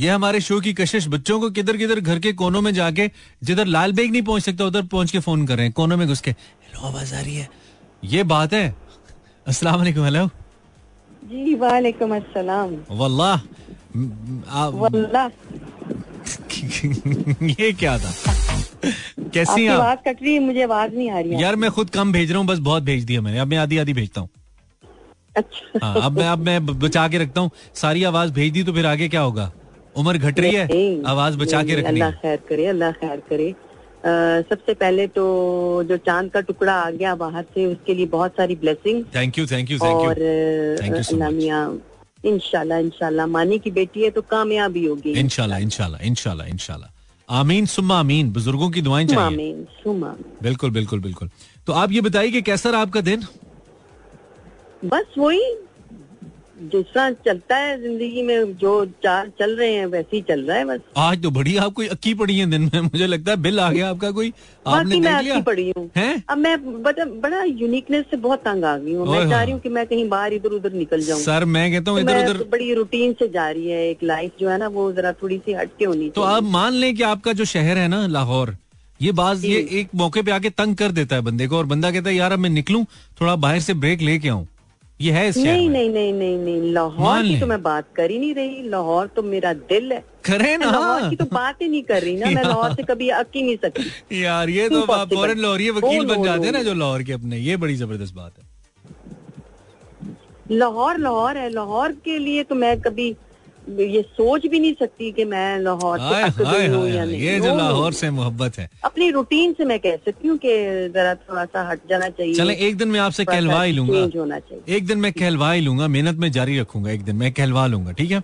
ये हमारे शो की कशिश बच्चों को किधर किधर घर के कोनों में जाके जिधर लाल बेग नहीं पहुँच सकता उधर पहुँच के फ़ोन कर रहे हैं कोनों में घुस के हेलो आवाज़ आ रही है। ये बात है। अस्सलाम वालेकुम हेलो। जी वालेकुम अस्सलाम। वल्लाह। वल्लाह। ये क्या था? कैसी आवाज़ कट रही है मुझे आवाज़ नहीं आ रही है। यार मैं खुद कम भेज रहा हूँ बस बहुत भेज दिया मैंने। अब मैं आधी आधी भेजता हूँ। अच्छा। हाँ अब मैं अब मैं बचा के रखता हूँ। सारी आवाज़ भेज दी तो फिर आगे क्या होगा? उम्र घट रही है आवाज़ बचा के रखनी अल्लाह खैर करे अल्लाह खैर करे। सबसे पहले तो जो चाँद का टुकड़ा आ गया बाहर से उसके लिए बहुत सारी blessing thank you thank you और इंशाल्लाह इंशाल्लाह। मानी की बेटी है तो कामयाबी होगी। इनशाला इनशाला इनशाला इनशाला आमीन सुम्मा आमीन। बुज़ुर्गों की दुआएँ चाहिए। आमीन बिल्कुल बिल्कुल बिल्कुल। तो आप ये बताइए कि कैसा रहा आपका दिन? बस वही जिस तरह चलता है ज़िंदगी में जो चार चल रहे हैं वैसे ही चल रहा है बस। आज तो बड़ी आप कोई अक्की पड़ी है दिन में मुझे लगता है बिल आ गया आपका कोई। आपने मैं आपकी पड़ी हूँ। अब मैं बड़ा बड़ा यूनिकनेस से बहुत तंग आ गई हूँ। मैं चाह हाँ। रही हूँ कि मैं कहीं बाहर इधर उधर निकल जाऊँ। सर मैं कहता हूँ तो इधर उधर बड़ी रूटीन से जा रही है एक लाइफ जो है ना वो जरा थोड़ी सी हटके होनी तो आप मान लें कि आपका जो शहर है ना लाहौर ये बात ये एक मौके पे आके तंग कर देता है बंदे को और बंदा कहता है यार अब मैं निकलूं थोड़ा बाहर से ब्रेक लेके आऊँ। ये है इस नहीं नहीं नहीं नहीं नहीं लाहौर की तो मैं बात कर ही नहीं रही। लाहौर तो मेरा दिल है। करे ना। लाहौर की तो बात ही नहीं कर रही ना। मैं लाहौर से कभी अक ही नहीं सकती। यार ये तो आप लाहौर फ़ौरन वकील Oh, बन जाते हैं ना जो लाहौर के अपने। ये बड़ी ज़बरदस्त बात है। लाहौर लाहौर है। लाहौर के लिए तो मैं कभी ये सोच भी नहीं सकती कि मैं लाहौर हूँ या जो लाहौर से मोहब्बत है। अपनी रूटीन से मैं कह सकती हूँ कि जरा थोड़ा सा हट जाना चाहिए। चले एक दिन मैं आपसे कहलवा ही लूँगा। एक दिन मैं कहलवा ही लूँगा मेहनत में जारी रखूँगा एक दिन मैं कहलवा लूँगा ठीक है?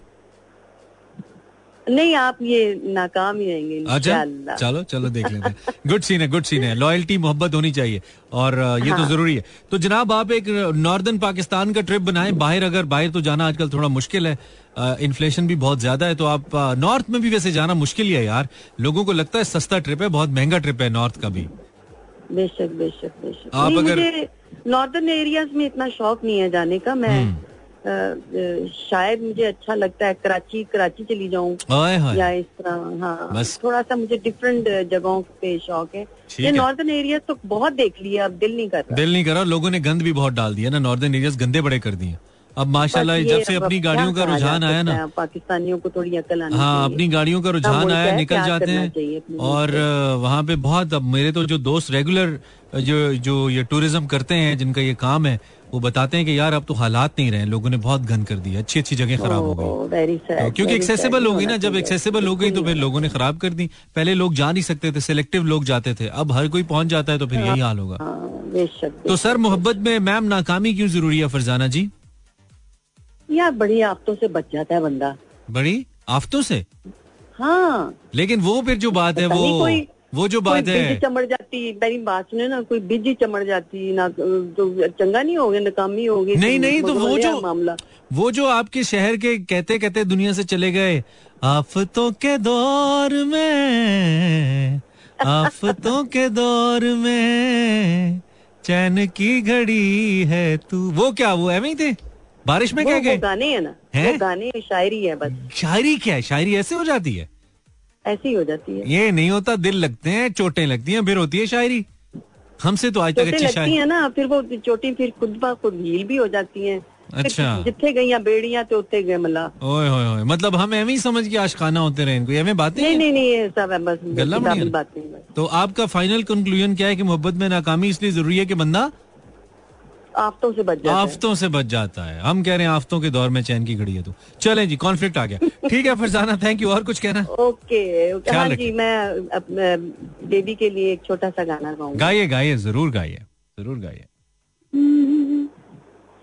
नहीं आप ये नाकाम ही रहेंगे अच्छा चलो चलो देख लेते हैं। गुड सीन है गुड सीन है। लॉयल्टी मोहब्बत होनी चाहिए। और ये तो हाँ। ज़रूरी है। तो जनाब आप एक नॉर्दर्न पाकिस्तान का ट्रिप बनाएँ। बाहर अगर बाहर तो जाना आजकल थोड़ा मुश्किल है। इन्फ्लेशन भी बहुत ज़्यादा है तो आप नॉर्थ में भी वैसे जाना मुश्किल ही है यार। लोगों को लगता है सस्ता ट्रिप है बहुत महँगा ट्रिप है नॉर्थ का भी। बेशक बेशक बेशक। आप अगर- नॉर्दर्न एरियाज़ में इतना शौक नहीं है जाने का। मैं हम्म। शायद मुझे अच्छा लगता है कराची कराची चली जाऊँ। या इस तरह हाँ। थोड़ा सा मुझे डिफरेंट जगहों पे शौक है। ये नॉर्दर्न एरिया तो बहुत देख लिया अब दिल नहीं कर रहा। दिल नहीं करा लोगों ने गंद भी बहुत डाल दिया ना नॉर्दर्न एरियाज़ गंदे बड़े कर दिए। अब माशाल्लाह जब से अपनी गाड़ियों का रुझान आया ना। पाकिस्तानियों को थोड़ी अकल आनी हाँ अपनी गाड़ियों का रुझान आया निकल जाते हैं। और वहाँ पे बहुत अब मेरे तो जो दोस्त रेगुलर जो जो ये टूरिज़्म करते हैं जिनका ये काम है वो बताते हैं कि यार अब तो हालात नहीं रहे लोगों ने बहुत गंद कर दिया अच्छी अच्छी जगह खराब हो गई। Oh, sad, तो क्योंकि एक्सेसिबल हो गई ना जब। एक्सेसिबल हो गई तो फिर लोगों ने खराब कर दी। पहले लोग जा नहीं सकते थे सिलेक्टिव लोग जाते थे। अब हर कोई पहुँच जाता है तो फिर यही हाल होगा। हाँ, तो सर मोहब्बत में मैम नाकामी क्यों ज़रूरी है फरजाना जी? यार बड़ी आफतों से बच जाता है बंदा। बड़ी? आफतों से? हाँ। लेकिन वो फिर जो बात है वो वो जो बात है जाती मेरी बात सुने ना कोई बिज चमड़ जाती ना तो चंगा नहीं होगे नाकामी होगी नहीं नहीं तो वो जो मामला। वो जो आपके शहर के कहते कहते दुनिया से चले गए आफतों के दौर में आफतों के दौर में चैन की घड़ी है तू वो क्या वो ही थे? बारिश में वो, क्या वो गए? गाने है ना हैं? वो गाने शायरी है बस। शायरी क्या है? शायरी ऐसे हो जाती है? ऐसी हो जाती है। ये नहीं होता दिल लगते हैं चोटें लगती हैं फिर होती है शायरी। हमसे तो आज तक अच्छी शायरी। है ना फिर वो चोटी फिर खुद ब खुद हील भी हो जाती है। अच्छा। जिथे गई बेड़ियाँ तो उत्ते गए मला ओए होए होए मतलब हम एवं ही समझ के आशकाना होते रहे इनको। एवं बातें नहीं नहीं नहीं ये सब है बस गल्ला। बातें तो आपका फाइनल कंक्लूजन क्या है कि मोहब्बत में नाकामी इसलिए ज़रूरी है कि बंदा आफतों से बच जाता है। आफतों से बच जाता है। हम कह रहे हैं आफतों के दौर में चैन की घड़ी है तो। चलें जी कॉन्फ्लिक्ट आ गया। ठीक है फरजाना थैंक यू और कुछ कहना? Okay okay. ख्याल हाँ जी मैं अपने बेबी के लिए एक छोटा सा गाना गाऊँगा। गाइए गाइए ज़रूर गाइए ज़रूर गाइए।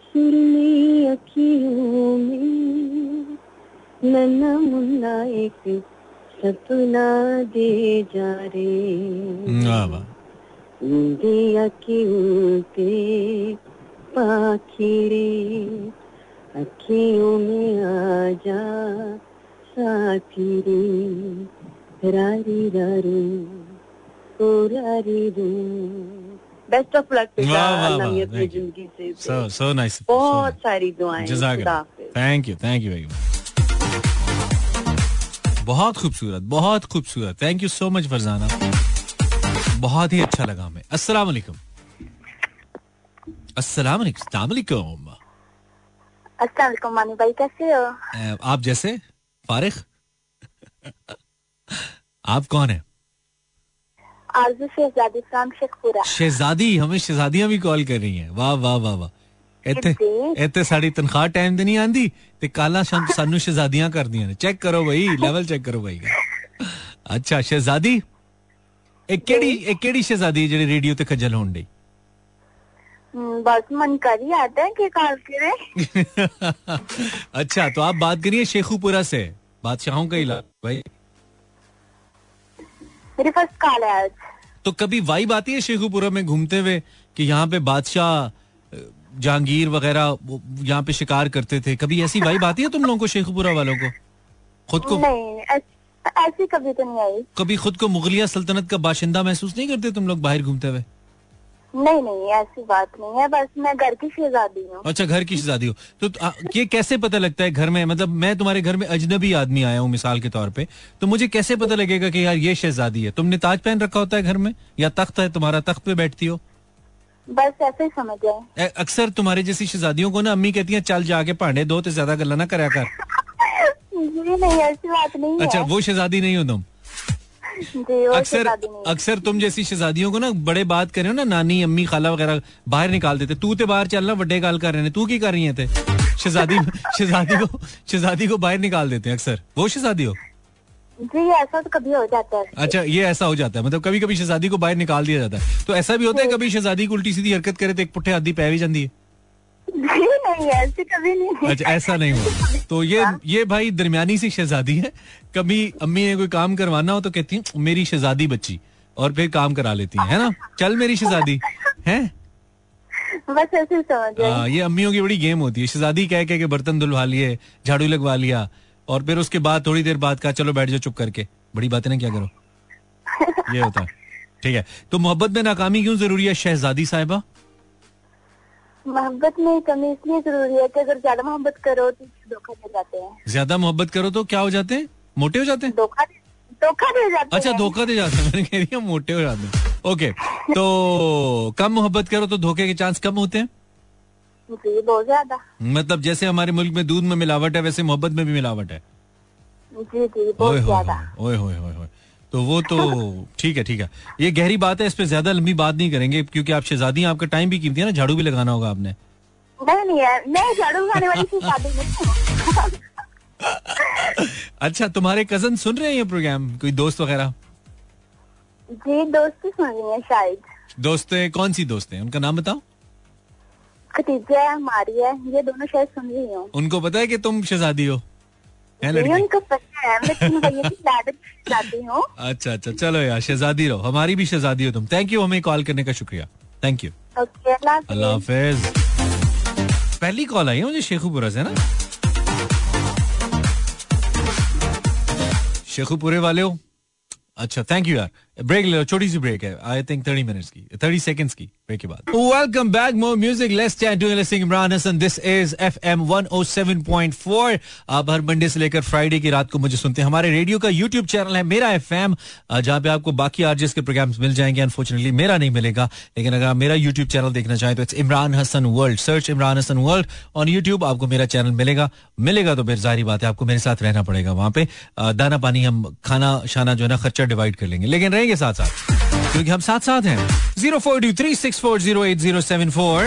सुरली अखियों में नन्ना मुन्ना एक सपना दे जा रे। वाह वाह। इंडिया की उनके पाखिरे अखियों में आ जा साथी रे। रारी रारू ओ रारी रू। Best of luck. ज़िंदगी से सो सो नाइस बहुत सारी दुआएँ। जजाक thank you thank you very much बहुत खूबसूरत बहुत खूबसूरत। Thank you so much Farzana. बहुत ही अच्छा लगा हमें। अस्सलाम वालेकुम अस्सलाम वालेकुम अस्सलाम वालेकुम अस्सलाम मानी भाई कैसे हो अ, आप जैसे फारिग आप कौन है आरजू शहजादी फ्राम शेखपुरा शहजादी हमें शहजादियां भी कॉल कर रही हैं वाह वाह वाह वाह ਇੱਥੇ ਇੱਥੇ ਸਾਡੀ ਤਨਖਾਹ ਟਾਈਮ ਤੇ ਨਹੀਂ ਆਂਦੀ ਤੇ ਕਾਲਾਂ ਸ਼ਾਨ- ਸਾਨੂੰ ਸ਼ਹਿਜ਼ਾਦੀਆਂ ਕਰਦੀਆਂ ਨੇ ਚੈੱਕ ਕਰੋ ਬਈ ਲੈਵਲ ਚੈੱਕ ਕਰੋ ਬਈ ਅੱਛਾ ਸ਼ਹਿਜ਼ਾਦੀ ਇਹ ਕਿਹੜੀ ਇਹ ਕਿਹੜੀ ਸ਼ਹਿਜ਼ਾਦੀ ਹੈ ਜਿਹੜੀ ਰੇਡੀਓ ਤੇ ਖੱਜਲ ਹੋਣ ਡਈ हम्म, बस मन कर ही आता है कि कॉल करे अच्छा तो आप बात करिए शेखुपुरा से। बादशाहों का इलाका भाई। मेरी फ़र्स्ट कॉल है आज। तो कभी वाइब आती है शेखुपुरा में घूमते हुए कि यहाँ पे बादशाह जहांगीर वगैरह यहाँ पे शिकार करते थे? कभी ऐसी वाइब आती है तुम लोगों को शेखुपुरा वालों को? खुद को नहीं ऐसी कभी तो नहीं आई। कभी खुद को मुगलिया सल्तनत का बाशिंदा महसूस नहीं करते तुम लोग बाहर घूमते हुए? नहीं नहीं ऐसी बात नहीं है। बस मैं घर की शहजादी हूँ। अच्छा घर की शहजादी हो। तो आ, ये कैसे पता लगता है घर में? मतलब मैं तुम्हारे घर में अजनबी आदमी आया हूँ मिसाल के तौर पे। तो मुझे कैसे पता लगेगा कि यार ये शहजादी है? तुमने ताज पहन रखा होता है घर में? या तख्त है तुम्हारा तख्त पे बैठती हो? बस ऐसे ही समझ जाए ए- अक्सर तुम्हारे जैसी शहजादियों को ना अम्मी कहती है चल जाके भांडे दो तो ज़्यादा गल्ला ना करया कर। जी नहीं ऐसी बात नहीं अच्छा वो शहजादी नहीं हो तुम? अक्सर। अक्सर तुम जैसी शहजादियों को ना बड़े बात कर रहे हो ना नानी अम्मी खाला वगैरह बाहर निकाल देते। तू ते बाहर चलना बड़े गाल कर रहे तू की कर रही है थे शहजादी शहजादी को शहजादी को बाहर निकाल देते हैं अक्सर। वो शहजादी हो? जी ऐसा तो कभी हो जाता है। अच्छा ये ऐसा हो जाता है। मतलब कभी कभी शहजादी को बाहर निकाल दिया जाता है। तो ऐसा भी होता है कभी शहजादी को उल्टी सीधी हरकत करे तो एक पुट्ठे आदि पै भी जाती है? नहीं ऐसी कभी नहीं। अच्छा ऐसा नहीं हुआ। तो ये ये भाई दरमियानी सी शहजादी है। कभी अम्मी ने कोई काम करवाना हो तो कहती है मेरी शहजादी बच्ची। और फिर काम करा लेती है, है ना? चल मेरी शहजादी। है? बस ऐसे समझ जाए हाँ, ये अम्मियों की बड़ी गेम होती है। शहजादी कह कह के बर्तन धुलवा लिए झाड़ू लगवा लिया और फिर उसके बाद थोड़ी देर बाद कहा चलो बैठ जाओ चुप करके। बड़ी बातें ना क्या करो। ये होता है। ठीक है। तो मोहब्बत में नाकामी क्यों ज़रूरी है शहजादी साहिबा? मोहब्बत में कमी इसलिए ज़रूरी है कि अगर ज़्यादा मोहब्बत करो तो धोखा दे जाते हैं। ज़्यादा मोहब्बत करो तो क्या हो जाते हैं? मोटे हो जाते हैं? धोखा दे धोखा दे जाते अच्छा धोखा दे जाते हैं। मैंने कह दिया मोटे हो जाते हैं। ओके तो कम मोहब्बत करो तो धोखे के चांस कम होते हैं? जी बहुत ज़्यादा। मतलब जैसे हमारे मुल्क में दूध में मिलावट है वैसे मोहब्बत में भी मिलावट है। जी जी बहुत ज़्यादा। होए होए होए होए। तो वो तो ठीक है ठीक है। ये गहरी बात है इस पर ज़्यादा लंबी बात नहीं करेंगे क्योंकि आप शहजादी हैं, आपका टाइम भी कीमती है ना झाड़ू भी लगाना होगा आपने। नहीं नहीं है मैं झाड़ू लगाने वाली थी शादी में। अच्छा तुम्हारे कज़न सुन रहे हैं ये प्रोग्राम कोई दोस्त वगैरह? जी दोस्ती सुन रही है शायद। दोस्त कौन सी दोस्त है? उनका नाम बताओ। खतीजा हमारी है ये दोनों शायद सुन रही हूँ। उनको पता है कि तुम शहजादी हो? अच्छा अच्छा चलो यार शहजादी रहो। हमारी भी शहजादी हो तुम। थैंक यू हमें कॉल करने का शुक्रिया। थैंक यू अल्लाह हाफिज़। पहली कॉल आई है मुझे शेखुपुरा से ना? शेखुपुरे वाले हो? अच्छा थैंक यू यार। ब्रेक ले लो, छोटी सी ब्रेक है। आई थिंक थर्टी मिनट्स की थर्टी सेकंड्स की ब्रेक के बाद। Welcome back more music listening Imran Hasan this is FM 107.4 आप हर मंडे से लेकर फ्राइडे की रात को मुझे सुनते हैं। हमारे रेडियो का यूट्यूब चैनल है, मेरा एफएम जहाँ पे आपको बाकी आरजेस के प्रोग्राम्स मिल जाएँगे। अनफॉर्चुनेटली मेरा नहीं मिलेगा, लेकिन अगर आप मेरा यूट्यूब चैनल देखना चाहें तो it's Imran Hasan world search Imran Hasan world on YouTube आपको मेरा चैनल मिलेगा। मिलेगा तो फिर जारी बात है, आपको मेरे साथ रहना पड़ेगा वहाँ पे। दाना पानी हम खाना शाना जो है ना, खर्चा डिवाइड कर लेंगे। लेकिन रहेंगे साथ साथ क्योंकि हम साथ साथ हैं। Zero four two three six four zero eight zero seven four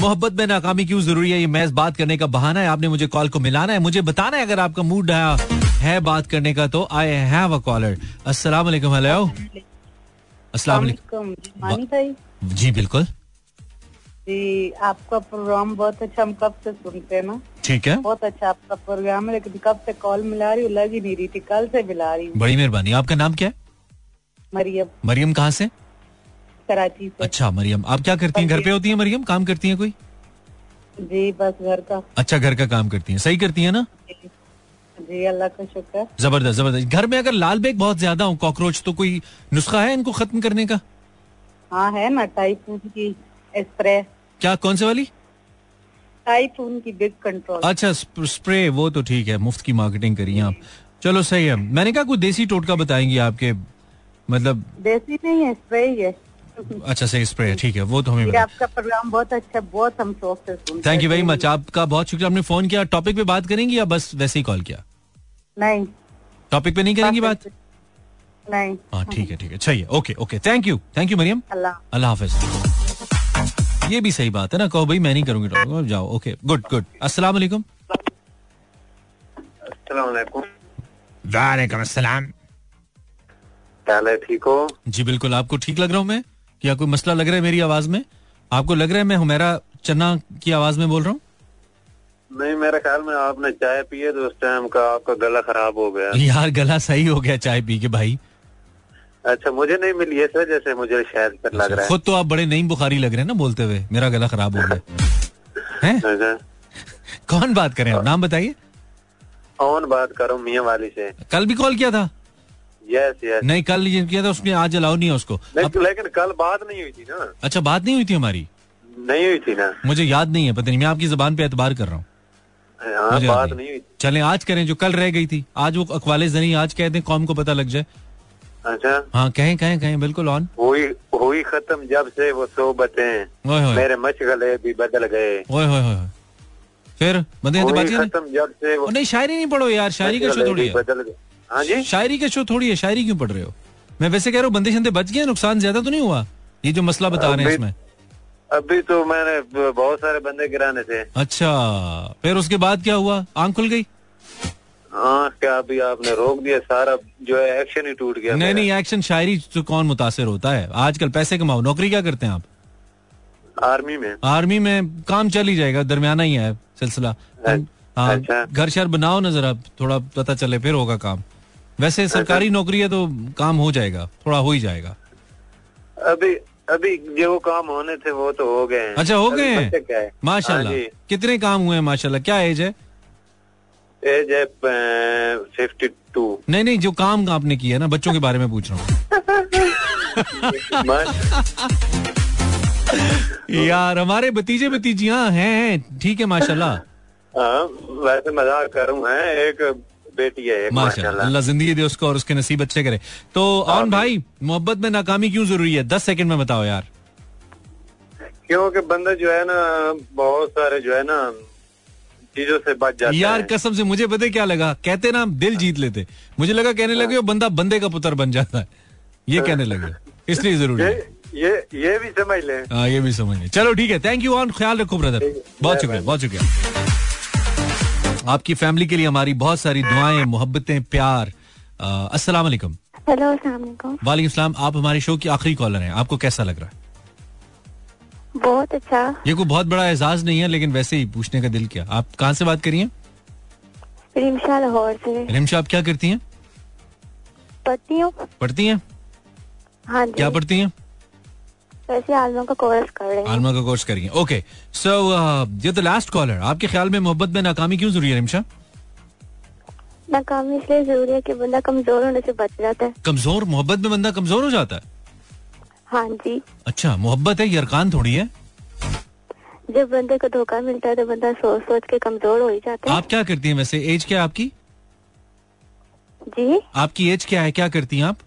मोहब्बत में नाकामी क्यों ज़रूरी है? ये महज बात करने का बहाना है। आपने मुझे कॉल को मिलाना है। मुझे बताना है अगर आपका मूड है बात करने का तो आई हैव अ कॉलर अस्सलाम वालेकुम हेलो अस्सलाम वालेकुम जी, जी बिल्कुल। जी आपका प्रोग्राम बहुत अच्छा हम कब से सुनते हैं ना? ठीक है। बहुत अच्छा आपका प्रोग्राम है लेकिन कब से कॉल मिला रही हूँ लग ही नहीं रही थी। कल से मिला रही हूँ। बड़ी मेहरबानी। आपका नाम क्या है? मरियम। मरियम कहाँ से? कराची से। अच्छा मरियम। आप क्या करती हैं? घर पे होती हैं मरियम? काम करती हैं कोई? जी बस घर का। अच्छा घर का काम करती हैं। सही करती हैं ना? जी, अल्लाह का शुक्र। ज़बरदस्त ज़बरदस्त। घर में अगर लाल बेग बहुत ज़्यादा हो कॉकरोच तो कोई नुस्खा है इनको खत्म करने का? हाँ है ना टाइफून की स्प्रे। क्या कौन से वाली? टाइफून की बिग कंट्रोल। अच्छा स्प्रे वो तो ठीक है। मुफ़्त की मार्केटिंग करिए आप। चलो सही है। मैंने कहा कोई देसी टोटका बताएँगी आपके मतलब देसी नहीं है स्प्रे ही है। अच्छा सही स्प्रे है। ठीक है वो तो हमें आपका प्रोग्राम बहुत अच्छा बहुत हम शौक से सुनते थैंक यू वेरी मच आपका बहुत शुक्रिया। आपने फ़ोन किया। टॉपिक पे बात करेंगी या बस वैसे ही कॉल किया? नहीं। टॉपिक पे नहीं करेंगी बात? नहीं। हाँ ठीक है ठीक है। चाहिए okay okay thank you thank you Mariam अल्लाह अल्लाह हाफिज। ये भी सही बात है ना? कहो भाई मैं नहीं करूँगी टॉपिक जाओ ओके गुड गुड अस्सलाम वालेकुम। वालेकुम। वालेकुम अस्सलाम। क्या है ठीक हो? जी बिल्कुल। आपको ठीक लग रहा हूँ मैं? क्या कोई मसला लग रहा है मेरी आवाज़ में? आपको लग रहा है मैं हुमेरा चन्ना की आवाज़ में बोल रहा हूँ? नहीं मेरे ख्याल में आपने चाय पिए तो उस टाइम का आपका गला खराब हो गया। यार गला सही हो गया चाय पी के भाई। अच्छा मुझे नहीं मिली है सर जैसे मुझे शायद फिर लग रहा है। खुद तो आप बड़े नईम बुखारी लग रहे हैं ना बोलते हुए। मेरा गला खराब हो गया। हैं? अच्छा। कौन बात करें आप नाम बताइए। कौन बात करो मियाँ वाली से? कल भी कॉल किया था? यस यस नहीं कल किया था उसने आज अलाउ नहीं है उसको। लेकिन लेकिन कल बात नहीं हुई थी ना। अच्छा बात नहीं हुई थी हमारी? नहीं हुई थी ना। मुझे याद नहीं है पता नहीं मैं आपकी जबान पे एतबार कर रहा हूँ। हाँ बात नहीं। हुई चलें आज करें जो कल रह गई थी। आज वो अखवाले जनी आज कह दें कौम को पता लग जाए। अच्छा। हाँ कहें कहें कहें बिल्कुल ऑन हुई हुई खत्म जब से वो सोबतें मेरे मशगले भी बदल गए। ओए होए होए फिर बंदे बाजी खत्म जब से वो नहीं शायरी नहीं पढ़ो यार शायरी का शो थोड़ी बदल गए। हाँ जी। शायरी के शो थोड़ी है शायरी क्यों पढ़ रहे हो? मैं वैसे कह रहा हूँ बंदे शंदे बच गए नुकसान ज़्यादा तो नहीं हुआ? ये जो मसला बता रहे हैं इसमें। अभी तो मैंने बहुत सारे बंदे गिराने थे। अच्छा फिर उसके बाद क्या हुआ? आँख खुल गई? हाँ क्या अभी आपने रोक दिया सारा जो है एक्शन ही टूट गया नहीं नहीं एक्शन शायरी से कौन मुतासर होता है? आजकल पैसे कमाओ नौकरी क्या करते हैं आप? आर्मी में। आर्मी में काम चल ही जाएगा दरमियाना ही है सिलसिला। हाँ अच्छा। घर शहर बनाओ ना जरा थोड़ा पता चले फिर होगा काम। वैसे सरकारी नौकरी है तो काम हो जाएगा थोड़ा हो ही जाएगा। अभी अभी जो काम होने थे वो तो हो गए अच्छा हो गए हैं? माशाल्लाह। हाँ कितने काम हुए हैं माशाल्लाह? क्या एज है? एज है फिफ्टी टू नहीं नहीं जो काम आपने किया ना बच्चों के बारे में पूछ रहा हूँ। यार हमारे भतीजे भतीजियाँ हैं हैं ठीक है माशाल्लाह। हाँ वैसे मज़ाक करूँ है एक बेटी है माशाल्लाह। अल्लाह ज़िंदगी दे उसको और उसके नसीब अच्छे करे। तो ऑन भाई मोहब्बत में नाकामी क्यों ज़रूरी है? दस सेकंड में बताओ यार। क्योंकि बंदा जो है ना बहुत सारे जो है ना चीज़ों से बच जाता यार है। कसम से मुझे पता है क्या लगा? कहते ना दिल जीत लेते। मुझे लगा कहने लगे वो बंदा बंदे का पुत्र बन जाता है। ये कहने लगे। इसलिए ज़रूरी है। ये ये भी समझ लें। हाँ ये भी समझ लें। चलो ठीक है। थैंक यू ऑन ख्याल रखो ब्रदर बहुत शुक्रिया बहुत शुक्रिया। आपकी फैमिली के लिए हमारी बहुत सारी दुआएँ मोहब्बतें प्यार। अस्सलाम वालेकुम हेलो वालेकुम वालेकुम सलाम। आप हमारे शो की आखिरी कॉलर हैं। आपको कैसा लग रहा है? बहुत अच्छा। ये कोई बहुत बड़ा एजाज नहीं है लेकिन वैसे ही पूछने का दिल किया। आप कहाँ से बात करिए? रिमशा लाहौर से। रिमशा आप क्या करती हैं? पढ़ती हूँ। पढ़ती हैं? हाँ क्या पढ़ती हैं? वैसे आलमा का कोर्स कर रही आलमा का कोर्स करिए ओके सो ये द लास्ट कॉलर आपके ख्याल में मोहब्बत में नाकामी क्यों ज़रूरी है रिमशा? नाकामी इसलिए ज़रूरी है कि बंदा कमज़ोर होने से बच जाता है। कमज़ोर मोहब्बत में बंदा कमज़ोर हो जाता है? हाँ जी। अच्छा मोहब्बत है यरकान थोड़ी है? जब बंदे को धोखा मिलता है तो बंदा सोच सोच के कमज़ोर हो ही जाता है। आप क्या करती हैं वैसे? एज क्या आपकी? जी? आपकी एज क्या है? क्या करती हैं आप?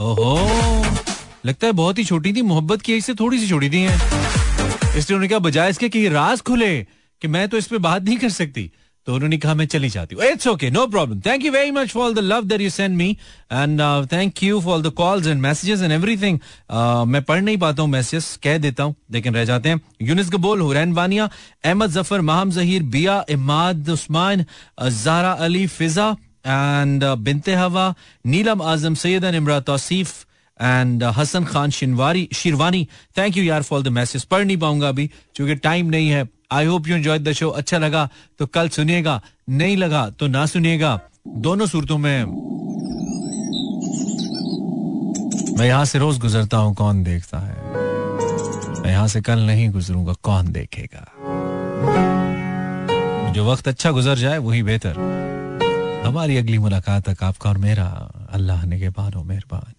ओहो! लगता है बहुत ही छोटी थी, मोहब्बत की एज से थोड़ी सी छोटी थी हैं। इसलिए उन्होंने कहा, बजाय इसके कि राज खुले कि मैं तो इस पे बात नहीं कर सकती। तो उन्होंने कहा, मैं चली जाती हूँ। It's okay no problem thank you very much for the love that you send me and thank you for the calls and messages and everything मैं पढ़ नहीं पाता हूँ मैसेजेस कह देता हूँ, लेकिन रह जाते हैं। Younis COBOL Hurain Vania Ahmed Zafar Maham Zaheer Biya Imad Usman Zara Ali Fiza and Binte Hawa Neelam Azam Syedan Imra Tauseef and Hasan Khan Shinwari Shirwani thank you यार फॉर द मैसेज पढ़ नहीं पाऊँगा अभी क्योंकि time नहीं है I hope you enjoy the show अच्छा लगा तो कल सुनिएगा नहीं लगा तो ना सुनिएगा दोनों सूरतों में मैं यहाँ से रोज गुजरता हूँ कौन देखता है मैं यहाँ से कल नहीं गुजरूँगा कौन देखेगा जो वक्त अच्छा गुजर जाए वही बेहतर हमारी अगली मुलाकात तक आपका और मेरा अल्लाह ने के बानो मेहरबान